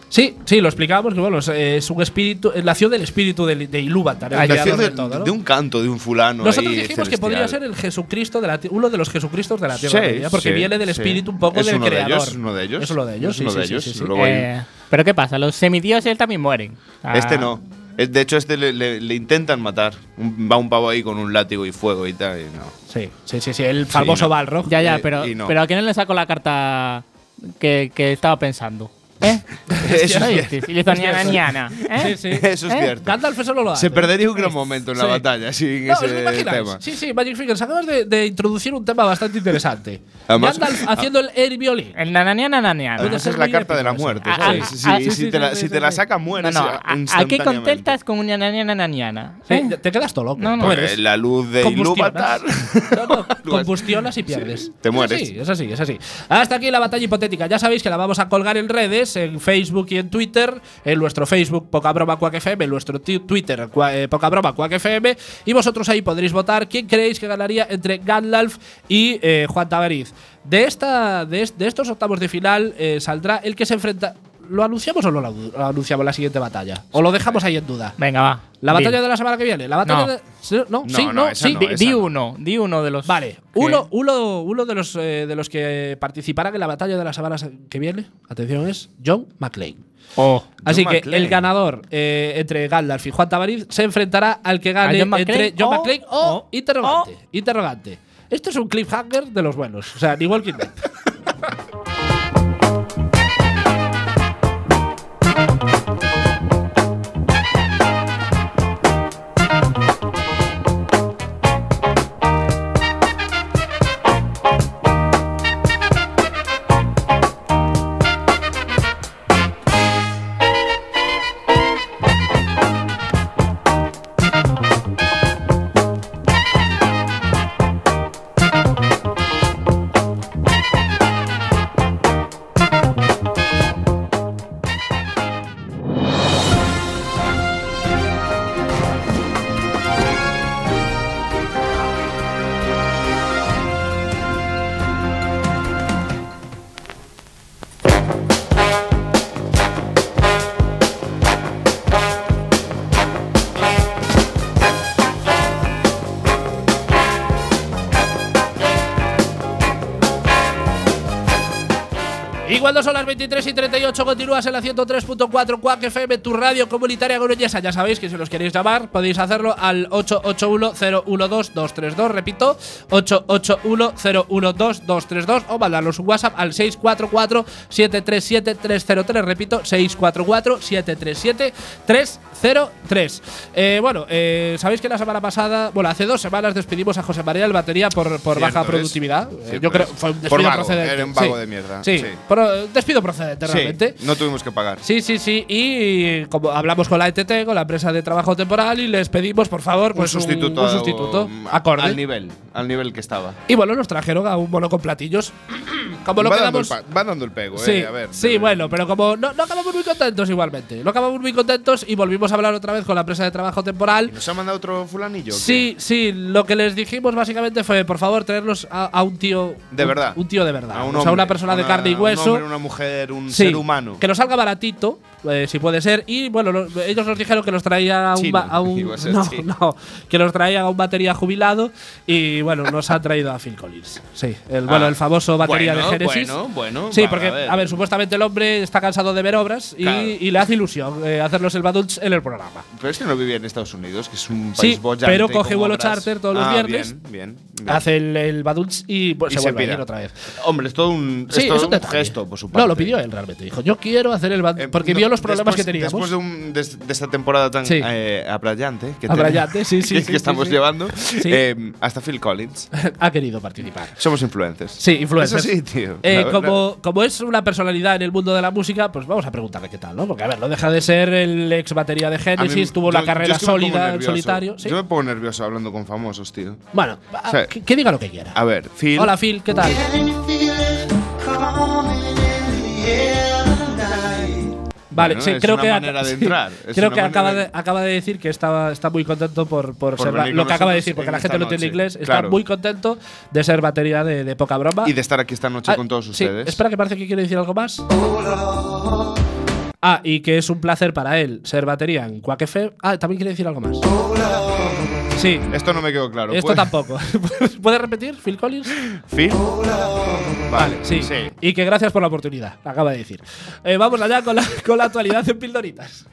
Sí, sí, lo explicábamos que bueno, es, es un espíritu, eh, nació del espíritu de, de Ilúvatar, el Ah, creador nació de, de todo, ¿no? de un canto de un fulano Nosotros ahí dijimos que podría ser el Jesucristo de la uno de los Jesucristos de la Tierra Sí, Media, porque sí, viene del sí. espíritu un poco Es del uno de creador. ellos, es uno de ellos. Es uno de ellos, sí, uno sí, de sí, ellos. sí, sí. Eh, Pero ¿qué pasa? Los semidioses también mueren. Ah, Este no. Es- De hecho, este le, le- le intentan matar. Un- va un pavo ahí con un látigo y fuego y tal. Y no. Sí, sí, sí, sí, el famoso no. Balrog. Ya, ya, Eh, pero, y no. pero ¿a quién le sacó la carta que, que estaba pensando? ¿Eh? Eso <laughs> ¿No es viste? Y ¿eh? Sí, sí. Eso es ¿Eh? cierto. Gandalf eso no lo hace. Se perdería un gran momento en la Sí. batalla sin No, ¿os ese imagináis? tema. Sí, sí, Magic Fingers, acabas de, de introducir un tema bastante interesante. Además- Gandalf haciendo el air violín. El nananiana, nananiana. Además es la carta de la muerte. Ah, Si- ah, si, te la, saca, No, mueres no, a- aquí instantáneamente. contestas con un nananiana, nananiana. Sí, ¿eh? te quedas todo loco. No, no. Eres- La luz de Combustionas. Ilúvatar. No, no, <laughs> combustionas y pierdes. te mueres. Sí, es así, es así. Hasta aquí la batalla hipotética. Ya sabéis que la vamos a colgar en en Facebook y en Twitter. En nuestro Facebook, Poca Broma Quack FM, en nuestro Twitter, eh, Poca Broma Quack FM. Y vosotros ahí podréis votar quién creéis que ganaría entre Gandalf y eh, Juan Tavariz. De, esta, de, de estos octavos de final eh, saldrá el que se enfrenta. ¿Lo anunciamos o no lo anu- lo anunciamos la siguiente batalla? ¿O lo dejamos ahí en duda? Venga, va. ¿La Di. batalla de la semana que viene? ¿La batalla No. de.? ¿No? No, ¿Sí? no, ¿Sí? no, Di, uno, di uno de los. Vale, que- uno, uno, uno de los eh, de los que participarán en la batalla de la semana que viene, atención, es John McClane. Oh. Así John que McClane. el ganador eh, entre Gandalf y Juan Tavariz se enfrentará al que gane ¿A John McClane entre John o- McClane o, o- interrogante. Interrogante. Esto es un cliffhanger de los buenos. O sea, ni Walking Dead. Cuando son las 23 y 38 continúas en la 103.4 Quack FM, tu radio comunitaria coruñesa. Ya sabéis que si los queréis llamar podéis hacerlo al 881-012-232. Repito, 881-012-232 o mandarnos un WhatsApp al 644-737-303. Repito, 644-737-303. Eh, bueno, eh, sabéis que la semana pasada, bueno, hace dos semanas despedimos a José María del Batería por, por Cierto baja es. productividad. Eh, Cierto yo creo es. fue un Por vago, procedente. era un vago Sí. de mierda, Sí, sí. por pro- despido procedente, realmente. Sí, no tuvimos que pagar. Sí, sí, sí. Y como hablamos con la ETT, con la empresa de trabajo temporal, y les pedimos, por favor, pues un sustituto, un sustituto um, acorde. al nivel, al nivel que estaba. Y bueno, nos trajeron a un mono con platillos. <clears throat> como lo va, dando el quedamos. va dando el pego, Sí, eh, a ver. sí, bueno, pero como no, no acabamos muy contentos igualmente. No acabamos muy contentos y volvimos a hablar otra vez con la empresa de trabajo temporal. ¿Nos ha mandado otro fulanillo? Sí, sí, lo que les dijimos básicamente fue, por favor, traerlos a, a un tío. De un- verdad. Un tío de verdad. A un o sea, una persona de carne y hueso. Un hombre, una mujer, un Sí, ser humano. Que nos salga baratito, eh, si puede ser. Y bueno, lo- ellos nos dijeron que nos traían a un. Chino, a un- <laughs> no, chino. <laughs> no, que nos traían a un batería jubilado. Y bueno, nos han traído a Phil Collins. Sí, el, bueno, Ah, el famoso batería bueno, de Genesis. Bueno, bueno. Sí, porque, a ver. supuestamente el hombre está cansado de ver obras y, Claro. y le hace ilusión eh, hacerlos el Baduns en el programa. Pero es que no vivía en Estados Unidos, que es un Sí, país bollante. pero coge vuelo obras. charter todos los Ah, viernes. Bien, bien. bien. Hace el, el y, pues, Y se vuelve a ir otra vez. Hombre, es todo un, Sí, es todo es un gesto por su parte. No, lo pidió él realmente. Dijo, yo quiero hacer el Baduns. Eh, porque no, vio los problemas después- que teníamos. Después de, un- de, de esta temporada tan Sí. eh, abrayante que, <laughs> Abrayante, sí, sí, que, <laughs> sí, que sí, estamos sí. llevando, Sí. eh, hasta Phil Collins. <laughs> ha querido participar. Somos influencers. Sí, influencers. Eso sí, tío. Eh, La- como, como es una personalidad en el mundo de la música, pues vamos a preguntarle qué tal, ¿no? Porque, a ver, no deja de ser el ex batería de mí- Genesis, tuvo yo- una carrera es que sólida en solitario. ¿sí? Yo me pongo nervioso hablando con famosos, tío. Bueno, sea, que, que diga lo que quiera. A ver, Phil. Hola, Phil, ¿qué tal? Vale, Bueno, sí, es creo una que, manera de <laughs> sí, entrar, es creo que acaba de- acaba de decir que estaba, está muy contento por, por, Por ser lo con que acaba de decir, porque la gente no entiende inglés. Está Claro. muy contento de ser batería de, de poca broma. Y de estar aquí esta noche Ah, con todos sí, ustedes. espera, que parece que quiere decir algo más. Ah, y que es un placer para él ser batería en Quack. Ah, también quiere decir algo más. Sí, Esto no me quedó claro. esto ¿Puede- tampoco. <laughs> ¿Puedes repetir, Phil Collins? Phil. Vale, Sí. Y que gracias por la oportunidad, acaba de decir. Eh, vamos allá con la, con la actualidad en Pildoritas.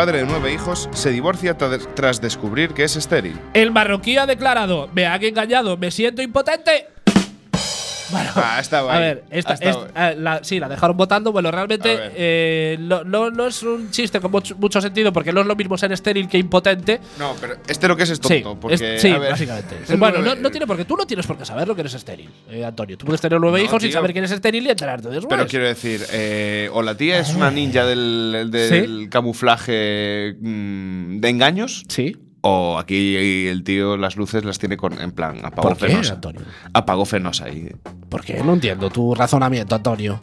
Padre de nueve hijos, se divorcia tra- tras descubrir que es estéril. El marroquí ha declarado: Me han engañado, me siento impotente. Bueno, Ah, estaba a ahí. ver, esta, Estaba est- eh, la- sí, la dejaron votando. Bueno, A realmente eh, no, no- no es un chiste con mucho, mucho sentido porque no es lo mismo ser estéril que impotente. No, pero este lo que es es Sí, tonto. porque, es- sí, a ver, básicamente. <laughs> bueno, no, no tiene por qué. Tú no tienes por qué saber lo que eres estéril, eh, Antonio. Tú puedes tener nueve hijos sin tío. saber que eres estéril y enterarte después. Pero quiero decir, eh, o la tía es una ninja del, del camuflaje mm, de engaños, Sí. O aquí el tío las luces las tiene con, en plan apagó ¿Por qué, fenosa. Antonio? Apagó fenosa ahí. ¿Por qué? No entiendo tu razonamiento, Antonio.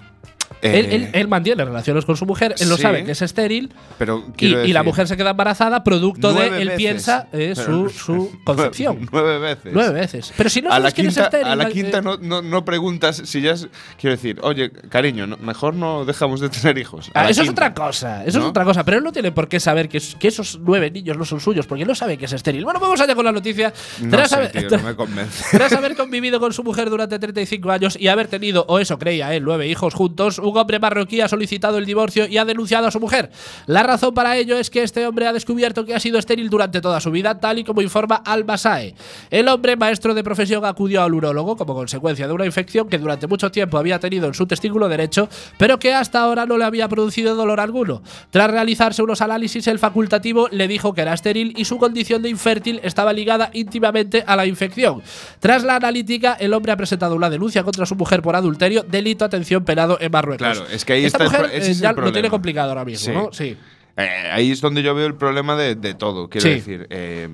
Eh, él, él- él mantiene relaciones con su mujer, él lo sabe que es estéril pero y, la mujer se queda embarazada producto de él veces. piensa eh, su, <laughs> su concepción. Nueve veces. Nueve veces. Pero si no a la quinta, estéril. a la eh, quinta no, no, no preguntas si ya es. Quiero decir, oye, cariño, no- mejor no dejamos de tener hijos. Ah, eso es otra cosa, eso es otra cosa, pero él no tiene por qué saber que, es- que esos nueve niños no son suyos, porque él no sabe que es estéril. Bueno, vamos allá con la noticia. No Tras sé, haber- tío, no me. <laughs> Tras haber convivido con su mujer durante 35 años y haber tenido, o eso creía él, nueve hijos juntos, un hombre marroquí ha solicitado el divorcio y ha denunciado a su mujer. La razón para ello es que este hombre ha descubierto que ha sido estéril durante toda su vida, tal y como informa Al-Basae. El hombre, maestro de profesión, acudió al urólogo como consecuencia de una infección que durante mucho tiempo había tenido en su testículo derecho, pero que hasta ahora no le había producido dolor alguno. Tras realizarse unos análisis, el facultativo le dijo que era estéril y su condición de infértil estaba ligada íntimamente a la infección. Tras la analítica, el hombre ha presentado una denuncia contra su mujer por adulterio, delito, atención, penado en Marruecos. Claro, es que ahí Esta está mujer ese eh, es el ya lo tiene complicado ahora mismo, Sí. ¿no? Sí. Eh, ahí es donde yo veo el problema de, de todo. Quiero Sí. decir, eh,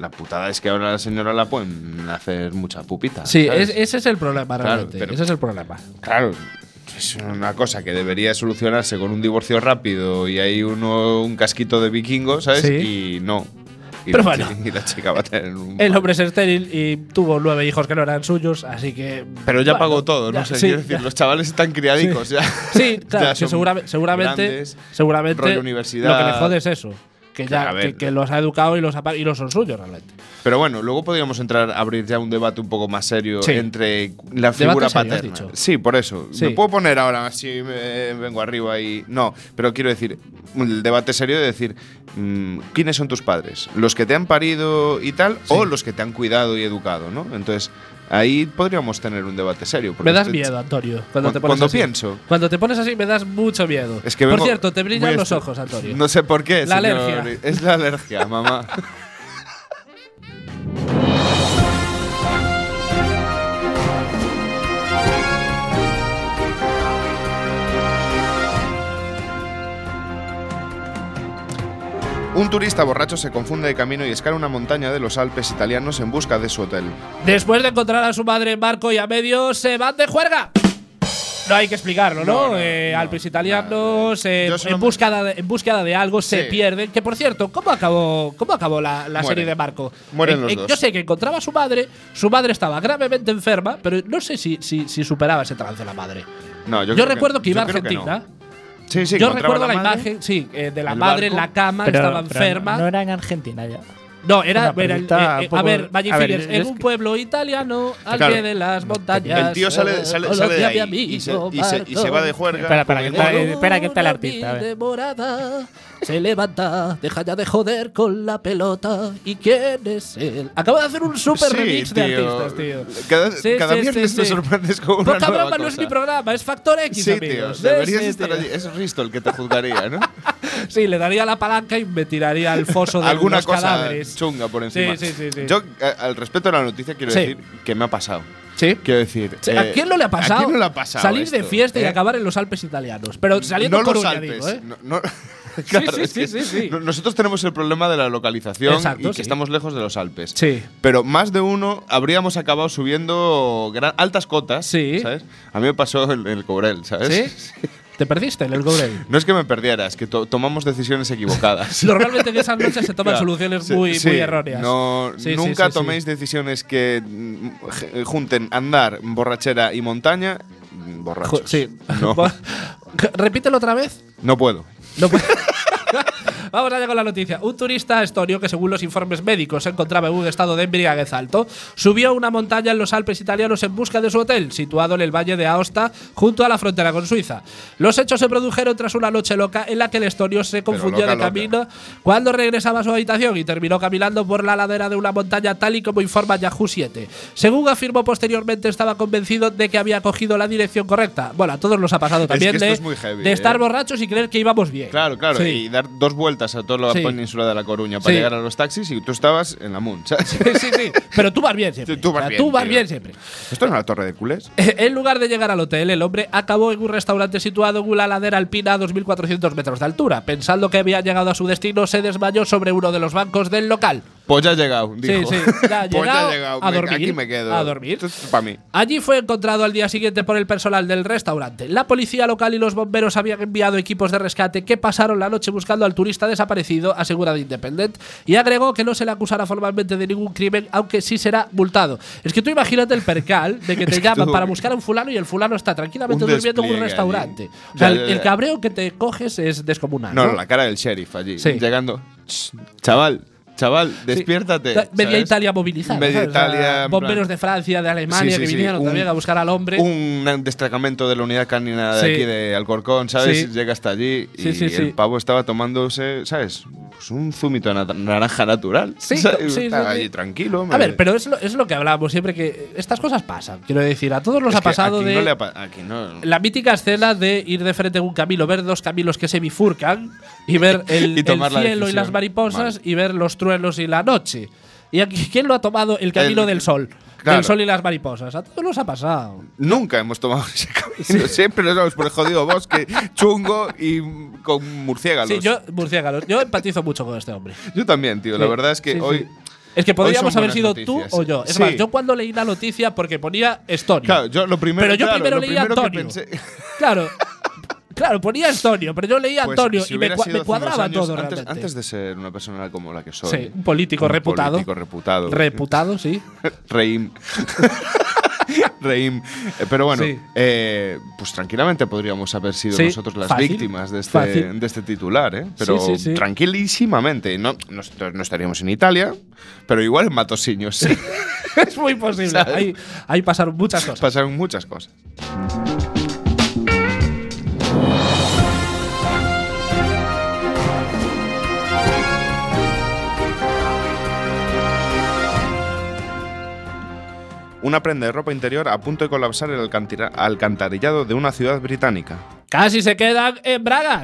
la putada es que ahora la señora la pueden hacer mucha pupita. Sí, ese es el problema realmente. pero- ese es el problema. Claro, es una cosa que debería solucionarse con un divorcio rápido y hay uno un casquito de vikingo, ¿sabes? Sí. Y no. Y Pero la bueno. y la chica va a tener un. El hombre es estéril y tuvo nueve hijos que no eran suyos, así que. Pero ya bueno, pagó todo, ya, no sé. sí, quiero decir, ya. los chavales están criadicos ya. Sí, <laughs> claro, Ya seguramente, grandes, seguramente rollo universidad. lo que le jode es eso. Que, ya, ver. que, que los ha educado y los, ha y los son suyos realmente. Pero bueno, luego podríamos entrar a abrir ya un debate un poco más serio Sí. entre la figura serio, paterna. dicho. Sí, por eso. Sí. Me puedo poner ahora me vengo arriba y. No, pero quiero decir, el debate serio de decir, mm, ¿quiénes son tus padres? ¿Los que te han parido y tal o los que te han cuidado y educado, no? Entonces, Ahí podríamos tener un debate serio. Me das miedo, Antonio. Cuando Cu- te pones cuando así. pienso. Cuando te pones así me das mucho miedo. Es que Por cierto, te brillan los ojos, Antonio. No sé por qué. La señor. alergia. Es la alergia, mamá. <laughs> Un turista borracho se confunde de camino y escala una montaña de los Alpes italianos en busca de su hotel. Después de encontrar a su madre en barco y a medio, se van de juerga. No hay que explicarlo, ¿no? No, no, Eh, no, Alpes italianos, eh, solo en, búsqueda de, en búsqueda de algo, se pierden. Que por cierto, ¿cómo acabó, cómo acabó la, la serie de Marco? Mueren En- los dos. Yo sé que encontraba a su madre, su madre estaba gravemente enferma, pero no sé si, si, si superaba ese trance la madre. No, yo, Yo, creo recuerdo que, iba a que Argentina. No. Sí, sí, yo recuerdo la, imagen, sí, eh, de la madre en la cama, Pero- estaba pero enferma. No era en Argentina ya. No, era, el- eh, poco- a ver, Valle a ver, Figueres, yo en un que- pueblo italiano, al Claro. pie de las montañas. El tío sale, eh, sale, sale de ahí y se, y se- y se va de juerga. Espera, espera, con que el está- mono. eh, espera, que está el Una artista, a ver. Se levanta, deja ya de joder con la pelota. ¿Y quién es él? Acabo de hacer un super Sí, remix de tío. artistas, tío. Cada, Sí, cada sí, viernes sí. sorprendes con una Poca nueva broma, no es cosa. mi programa, es Factor X, Sí, amigos. tío, deberías estar tío. allí. Es Risto el que te juzgaría, ¿no? <laughs> Sí, le daría la palanca y me tiraría al foso de Alguna los cosa cadáveres. chunga por encima. Sí, sí, sí, sí. Yo, a- al respecto de la noticia, quiero decir que me ha pasado. Sí. Quiero decir. ¿A eh, quién no le ha pasado? ¿A quién no le ha pasado? Salir de esto, fiesta y eh? acabar en los Alpes italianos. Pero saliendo no por los Coruña, Alpes. digo, ¿eh? no- no- <laughs> <laughs> claro, sí, sí, sí, sí. no- Nosotros tenemos el problema de la localización Exacto, y que sí. estamos lejos de los Alpes. Sí. Pero más de uno habríamos acabado subiendo gran- altas cotas. Sí. ¿Sabes? A mí me pasó en el Cobrel, ¿sabes? ¿Sí? ¿Te perdiste en el Gourel? <laughs> No es que me perdiera, es que to- tomamos decisiones equivocadas. <laughs> Normalmente en esas noches se toman Claro. soluciones Sí, muy, sí, muy erróneas. No, Sí, nunca toméis decisiones que mm, junten andar, borrachera y montaña. mm, Borrachos. Sí. No, Repítelo otra vez. no puedo. No puede- Vamos allá con la noticia. Un turista estonio que, según los informes médicos, se encontraba en un estado de embriaguez alto, subió a una montaña en los Alpes italianos en busca de su hotel, situado en el valle de Aosta, junto a la frontera con Suiza. Los hechos se produjeron tras una noche loca en la que el estonio se confundió loca, de camino cuando regresaba a su habitación y terminó caminando por la ladera de una montaña, tal y como informa Yahoo 7. Según afirmó posteriormente, estaba convencido de que había cogido la dirección correcta. Bueno, a todos nos ha pasado también de, es muy heavy, de estar ¿eh? borrachos y creer que íbamos bien. Claro, claro. Sí. Y dar dos vueltas a toda la Sí. península de La Coruña para Sí. llegar a los taxis y tú estabas en la Moon. ¿sabes? Sí, sí, sí. Pero tú vas bien siempre. Tú vas O sea, bien, tú vas bien siempre. ¿Esto es una torre de culés? <laughs> En lugar de llegar al hotel, el hombre acabó en un restaurante situado en una ladera alpina a 2.400 metros de altura. Pensando que había llegado a su destino, se desmayó sobre uno de los bancos del local. Pues ya he llegado, Sí, dijo. sí, <laughs> ya ha pues ya llegado a dormir, Aquí me quedo. a dormir. Para mí. Allí fue encontrado al día siguiente por el personal del restaurante. La policía local y los bomberos habían enviado equipos de rescate que pasaron la noche buscando al turista desaparecido, asegura The Independent, y agregó que no se le acusará formalmente de ningún crimen, aunque sí será multado. Es que tú imagínate el percal de que <laughs> te llaman para buscar a un fulano y el fulano está tranquilamente Un durmiendo en un restaurante. allí. O sea, Ya, el, ya, el ya. cabreo que te coges es descomunal. No, la cara del sheriff allí. Sí. Llegando. "Ch, Chaval, chaval, despiértate. Ta- Media ¿sabes? Italia movilizada. Media ¿sabes? Italia. bomberos de Francia, de Alemania, que vinieron también a buscar al hombre. Un destacamento de la unidad canina de aquí de Alcorcón, ¿sabes? Llega hasta allí y el pavo estaba tomándose, ¿sabes? Pues un zumito de naranja natural. Sí, ¿sabes? sí, allí tranquilo. A ver, pero es lo, es lo que hablamos siempre, que estas cosas pasan. Quiero decir, a todos nos ha pasado aquí de la mítica escena de ir de frente en un camino, ver dos caminos que se bifurcan y ver <laughs> el, Y el la cielo y decisión. las mariposas Vale. y ver los truenos y la noche. ¿Y aquí quién lo ha tomado el camino El- del sol? claro. Del sol y las mariposas. A todos nos ha pasado. Nunca hemos tomado ese camino. Siempre nos vamos por el jodido bosque chungo y con murciélagos. Sí, yo, murciélagos, yo empatizo mucho con este hombre. Yo también, tío. La Sí, verdad es que sí, sí. hoy. Es que podríamos haber sido tú noticias. o yo. Es Sí. más, yo cuando leí la noticia, porque ponía Estonio. Claro, yo lo primero. Pero yo claro, primero leí que Antonio. pensé- Claro. Claro, ponía Estonio, pero yo leía Pues, Antonio si y me, cua- me cuadraba todo antes, realmente. antes de ser una persona como la que soy. Sí, un político un reputado. político reputado. Reputado, sí. <laughs> Reim. <laughs> Reim. Eh, Pero bueno, Sí. eh, pues tranquilamente podríamos haber sido Sí, nosotros las fácil, víctimas de este, de este titular, ¿eh? Pero Sí, tranquilísimamente. No, no, est- no estaríamos en Italia, pero igual en Matosiños. Sí. <laughs> es muy posible. Ahí, ahí pasaron muchas cosas. Pasaron muchas cosas. Una prenda de ropa interior a punto de colapsar el alcantarillado de una ciudad británica. Casi se quedan en bragas.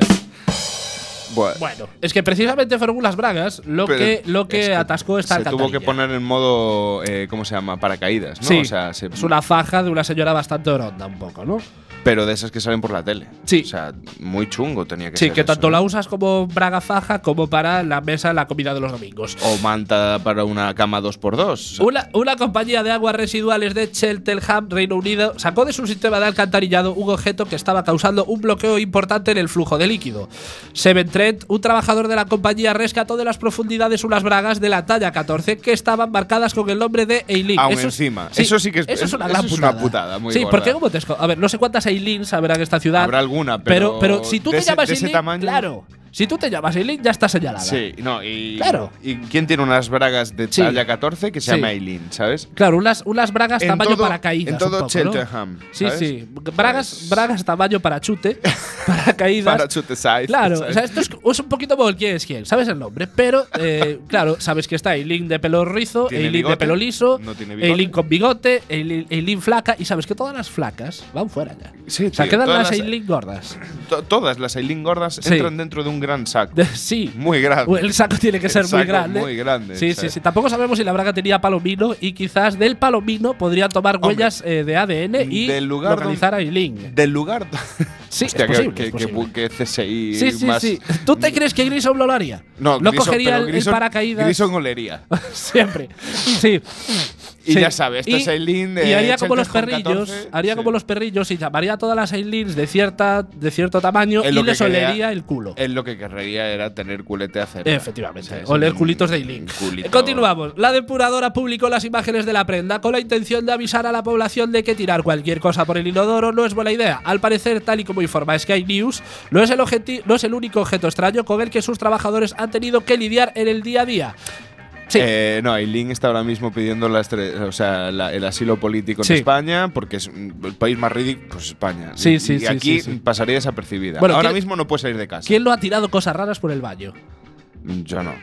Bueno, es que precisamente fueron unas bragas lo pero que, lo que, es atascó esta Se tuvo que poner en modo, eh, ¿cómo se llama? Paracaídas, ¿no? Sí, O sea, se- es una faja de una señora bastante oronda un poco, ¿no? Pero de esas que salen por la tele. Sí. O sea, muy chungo tenía que Sí, ser. que eso, tanto la usas como braga faja como para la mesa, la comida de los domingos. O manta para una cama 2x2. o sea, Una, una compañía de aguas residuales de Cheltenham, Reino Unido, sacó de su sistema de alcantarillado un objeto que estaba causando un bloqueo importante en el flujo de líquido. Seven Trent, un trabajador de la compañía, rescató de las profundidades unas bragas de la talla 14 que estaban marcadas con el nombre de Eileen. Aún Eso es- encima. Eso sí que es- eso es una eso gran es una putada. muy sí, gorda. porque como te A ver, no sé cuántas Eileens habrá en esta ciudad. Habrá alguna, pero pero, si tú de te ese- llamas de ese Eileen, tamaño- claro. Si tú te llamas Eileen, ya está señalada. Sí, no, y. Claro. ¿Y quién tiene unas bragas de Sí. talla 14 que se Sí. llama Eileen, ¿sabes? Claro, unas, unas bragas En tamaño todo- paracaídas. en todo. Cheltenham, Sí, sí. Bragas, Pues- bragas tamaño parachute, <laughs> paracaídas. Parachute size. Claro, ¿sabes? o sea, esto es, es un poquito como el quién es quién, sabes el nombre, pero eh, <laughs> claro, sabes que está Eileen de pelo rizo, ¿Tiene Eileen de pelo liso, No tiene bigote. Eileen con bigote, Eileen, Eileen flaca, y sabes que todas las flacas van fuera ya. Sí, o sea, tío, quedan las Eileen gordas. To- todas las Eileen gordas Sí. entran dentro de un gran saco. <laughs> Sí. Muy grande. El saco tiene que El ser muy grande. muy grande, Sí, sí, sí. Tampoco sabemos si la braga tenía palomino y quizás del palomino podrían tomar Hombre, huellas eh, de ADN y del lugar localizar a Eileen. Del lugar. <laughs> Sí, <laughs> Hostia, es posible, que, es posible. que- que CSI Sí, sí, más- sí. ¿Tú te crees que Grissom lo haría? No, no Grison- cogería el, el Grison- paracaídas. Grison olería. Siempre. Sí. Y Sí. ya sabes, esto es Eileen de Y haría como los perrillos, 14, haría sí. como los perrillos y llamaría a todas las Eileens de cierta de cierto tamaño y les quería- olería el culo. Él lo que querría era tener culete a cerda. Efectivamente. ¿Sabes? Oler Un- culitos de culito. Eh, Continuamos. La depuradora publicó las imágenes de la prenda con la intención de avisar a la población de que tirar cualquier cosa por el inodoro no es buena idea. Al parecer, tal y como informa Sky News, no es el, no es el único objeto extraño con el que sus trabajadores han tenido que lidiar en el día a día. Sí. Eh, no, Eileen está ahora mismo pidiendo la estre- o sea, la- el asilo político en Sí. España porque es el país más ridículo, pues España. Sí, y, sí, y aquí pasaría desapercibida. Bueno, ahora ¿quién- mismo no puede salir de casa. ¿Quién lo ha tirado cosas raras por el baño? Yo no.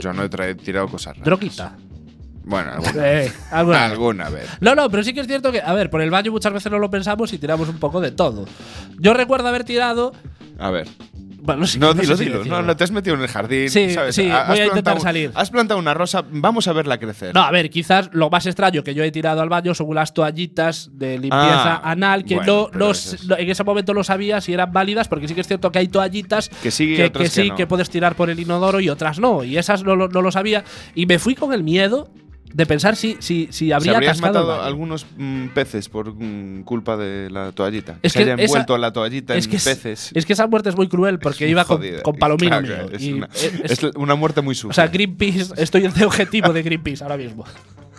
Yo no he tirado cosas raras. Droguita. Bueno, alguna, <laughs> Eh, alguna vez. alguna vez. No, no, pero sí que es cierto que, a ver, por el baño muchas veces no lo pensamos y tiramos un poco de todo. Yo recuerdo haber tirado. A ver. Bueno, no sé, No, no sé dilo. No, no te has metido en el jardín. Sí, ¿sabes? sí, has voy a intentar salir. Has plantado una rosa, vamos a verla crecer. No, a ver, quizás lo más extraño que yo he tirado al baño son unas toallitas de limpieza Ah, anal que bueno, no, es- en ese momento no sabía si eran válidas, porque sí que es cierto que hay toallitas Que sí que, sí que puedes tirar por el inodoro y otras no. Y esas no lo sabía. Y me fui con el miedo de pensar si, si, si ¿Se habría habrías cascado el matado baño. algunos mm, peces por mm, culpa de la toallita? Es que, que haya esa- envuelto a la toallita es en que es- peces. Es que esa muerte es muy cruel porque iba con, con palomino Claro. Es, y una, es- es una muerte muy o sucia. sea, Greenpeace, estoy de objetivo de Greenpeace ahora mismo.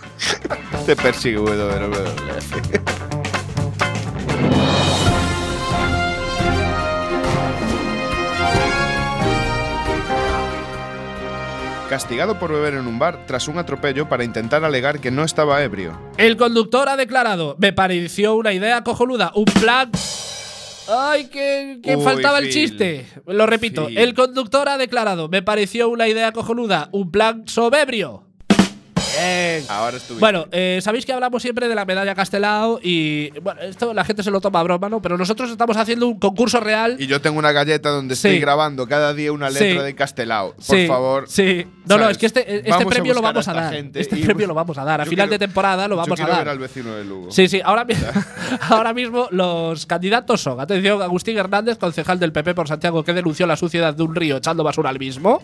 <laughs> te persigue WWE. <laughs> Castigado por beber en un bar tras un atropello para intentar alegar que no estaba ebrio. El conductor ha declarado: Me pareció una idea cojonuda, un plan. ¡Ay, que, que Uy, faltaba el chiste! Lo repito: Phil. el conductor ha declarado: Me pareció una idea cojonuda, un plan sobebrio. Bien. Ahora estuve. Bueno, eh, sabéis que hablamos siempre de la medalla Castelao y bueno, esto la gente se lo toma a broma, ¿no? Pero nosotros estamos haciendo un concurso real. y yo tengo una galleta donde Sí. estoy grabando cada día una letra Sí. de Castelao. Por Sí, favor. Sí. No, no, es que este, este premio lo vamos a, dar. gente Este y- premio lo vamos a dar. A final quiero- de temporada lo yo vamos a dar. ver al vecino de Lugo. Sí, sí, ahora, <laughs> ahora mismo los candidatos son, atención, Agustín Hernández, concejal del PP por Santiago, que denunció la suciedad de un río echando basura al mismo.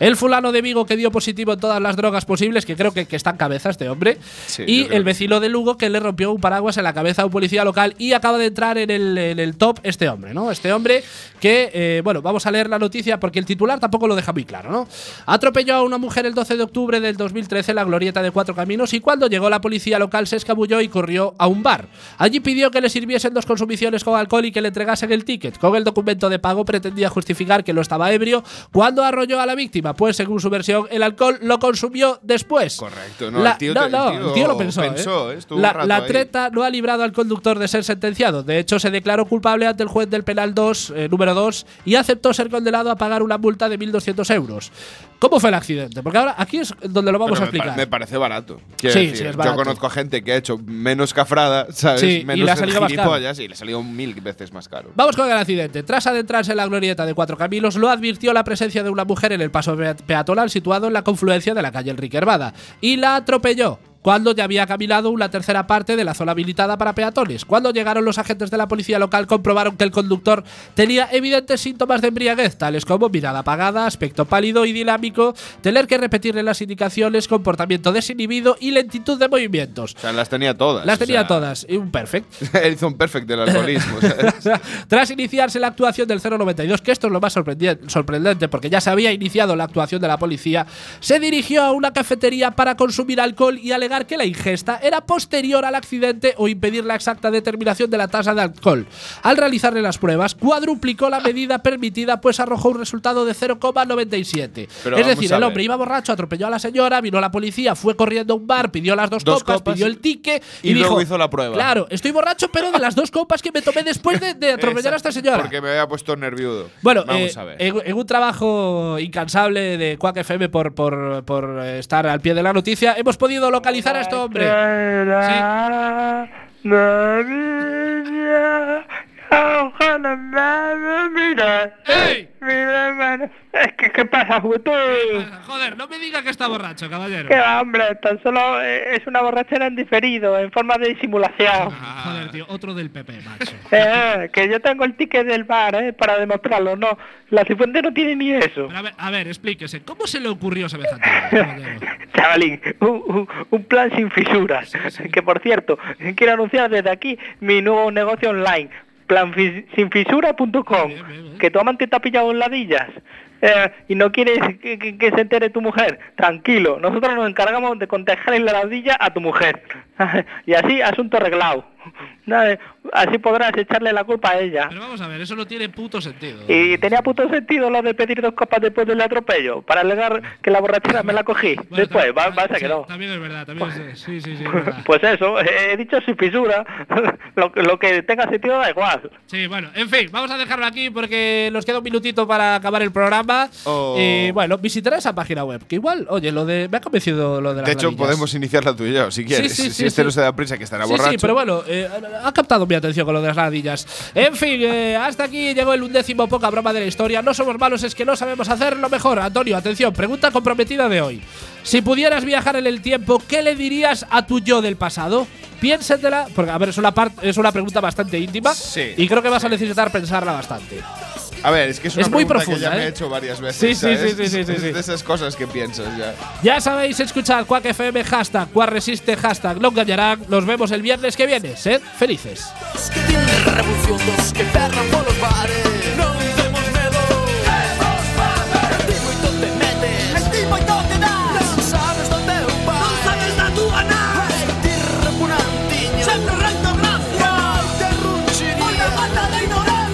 El fulano de Vigo, que dio positivo en todas las drogas posibles, que creo que, que está en cabeza este hombre. Sí, y el vecino de Lugo, que le rompió un paraguas en la cabeza a un policía local y acaba de entrar en el, en el top este hombre, ¿no? Este hombre que, eh, bueno, vamos a leer la noticia porque el titular tampoco lo deja muy claro, ¿no? Atropelló a una mujer el 12 de octubre del 2013 en la glorieta de Cuatro Caminos y cuando llegó la policía local se escabulló y corrió a un bar. Allí pidió que le sirviesen dos consumiciones con alcohol y que le entregasen el ticket. Con el documento de pago pretendía justificar que lo estaba ebrio cuando arrolló a la víctima, pues según su versión, el alcohol lo consumió después. Correcto, no, La- el tío, no, el no, tío el tío lo pensó. pensó, ¿eh? la, la treta no ha librado al conductor de ser sentenciado. De hecho, se declaró culpable ante el juez del penal 2, eh, número 2, y aceptó ser condenado a pagar una multa de 1.200 euros. ¿Cómo fue el accidente? Porque ahora aquí es donde lo vamos Pero a me, pa- explicar. me parece barato. Sí, decir, sí, es barato. Yo conozco gente que ha hecho menos cafrada, <laughs> ¿sabes? Sí, y menos le ha salido más caro. y le ha salido mil veces más caro. Vamos con el accidente. Tras adentrarse en la glorieta de Cuatro Caminos, lo advirtió la presencia de una mujer en el paso pea- peatonal situado en la confluencia de la calle Enrique Hervada y la atropelló. Cuando ya había caminado una tercera parte de la zona habilitada para peatones. Cuando llegaron los agentes de la policía local, comprobaron que el conductor tenía evidentes síntomas de embriaguez, tales como mirada apagada, aspecto pálido y dinámico, tener que repetirle las indicaciones, comportamiento desinhibido y lentitud de movimientos. O sea, las tenía todas. Las o tenía sea, todas. Y un perfect. <laughs> Hizo un perfect del alcoholismo. <laughs> Tras iniciarse la actuación del 092, que esto es lo más sorprendente porque ya se había iniciado la actuación de la policía, se dirigió a una cafetería para consumir alcohol y alegar que la ingesta era posterior al accidente o impedir la exacta determinación de la tasa de alcohol. Al realizarle las pruebas, cuadruplicó la medida permitida, pues arrojó un resultado de 0,97. Pero es decir, a el hombre iba borracho, atropelló a la señora, vino la policía, fue corriendo a un bar, pidió las dos, Dos copas, copas pidió el ticket y, y dijo, luego hizo la prueba. Claro, estoy borracho, pero de las dos copas que me tomé después de, de atropellar a esta señora. Porque me había puesto nerviudo. Bueno, vamos eh, a ver. En, en un trabajo incansable de Quack FM por, por, por estar al pie de la noticia, hemos podido localizar analizar a este hombre. Sí. Mira, ¡Ey! mira, hermano. Es que, ¿qué pasa, juventud? Joder, no me diga que está borracho, caballero. Que va, hombre, tan solo eh, es una borrachera en diferido, en forma de disimulación. Joder, tío, otro del PP, macho. <laughs> Eh, que yo tengo el ticket del bar, eh, para demostrarlo, no. La cifuente no tiene ni eso. Pero a ver, a ver, explíquese, ¿cómo se le ocurrió idea, caballero? <laughs> Chavalín, un, un- un plan sin fisuras. Que por cierto, quiero anunciar desde aquí mi nuevo negocio online, plansinfisura.com. Que tu amante te ha pillado en ladillas. eh, y no quieres que, que- que se entere tu mujer, tranquilo, nosotros nos encargamos de contagiar en la ladilla a tu mujer. <laughs> y así, asunto arreglado. <laughs> Así podrás echarle la culpa a ella. Pero vamos a ver, eso no tiene puto sentido. Y tenía puto sentido lo de pedir dos copas después del atropello, para alegar que la borrachera me la cogí. Bueno, después, va, va, se sí, quedó. También es verdad, también es, sí, sí, sí, es verdad. <laughs> Pues eso, he dicho sin fisura. <laughs> lo, que- lo que tenga sentido da igual. Sí, bueno, en fin, vamos a dejarlo aquí porque nos queda un minutito para acabar el programa. Oh. Y bueno, visitaré esa página web. Que igual, oye, lo de. Me ha convencido lo de las De hecho, ladillas. podemos iniciarla tú y yo, si quieres. sí, si sí, este sí. no se da prisa, que estará Sí, borracho. sí, pero bueno, eh, ha captado mi atención con lo de las ladillas. En fin, eh, hasta aquí llegó el undécimo poca broma de la historia. No somos malos, es que no sabemos hacerlo mejor. Antonio, atención, pregunta comprometida de hoy. Si pudieras viajar en el tiempo, ¿qué le dirías a tu yo del pasado? Piénsatela, porque a ver, es una, es una pregunta bastante íntima Sí, y creo que vas a necesitar pensarla bastante. A ver, es que es una Es muy pregunta profunda, que ya me ¿eh? he hecho varias veces. Sí, sí, ¿sabes? sí, sí, sí, sí, Es sí. de esas cosas que piensas ya. Ya sabéis escuchar Quack FM, hashtag, Quack Resiste, hashtag, no engañarán. Nos vemos el viernes que viene. Sed felices. que viene la revolución, dos que perran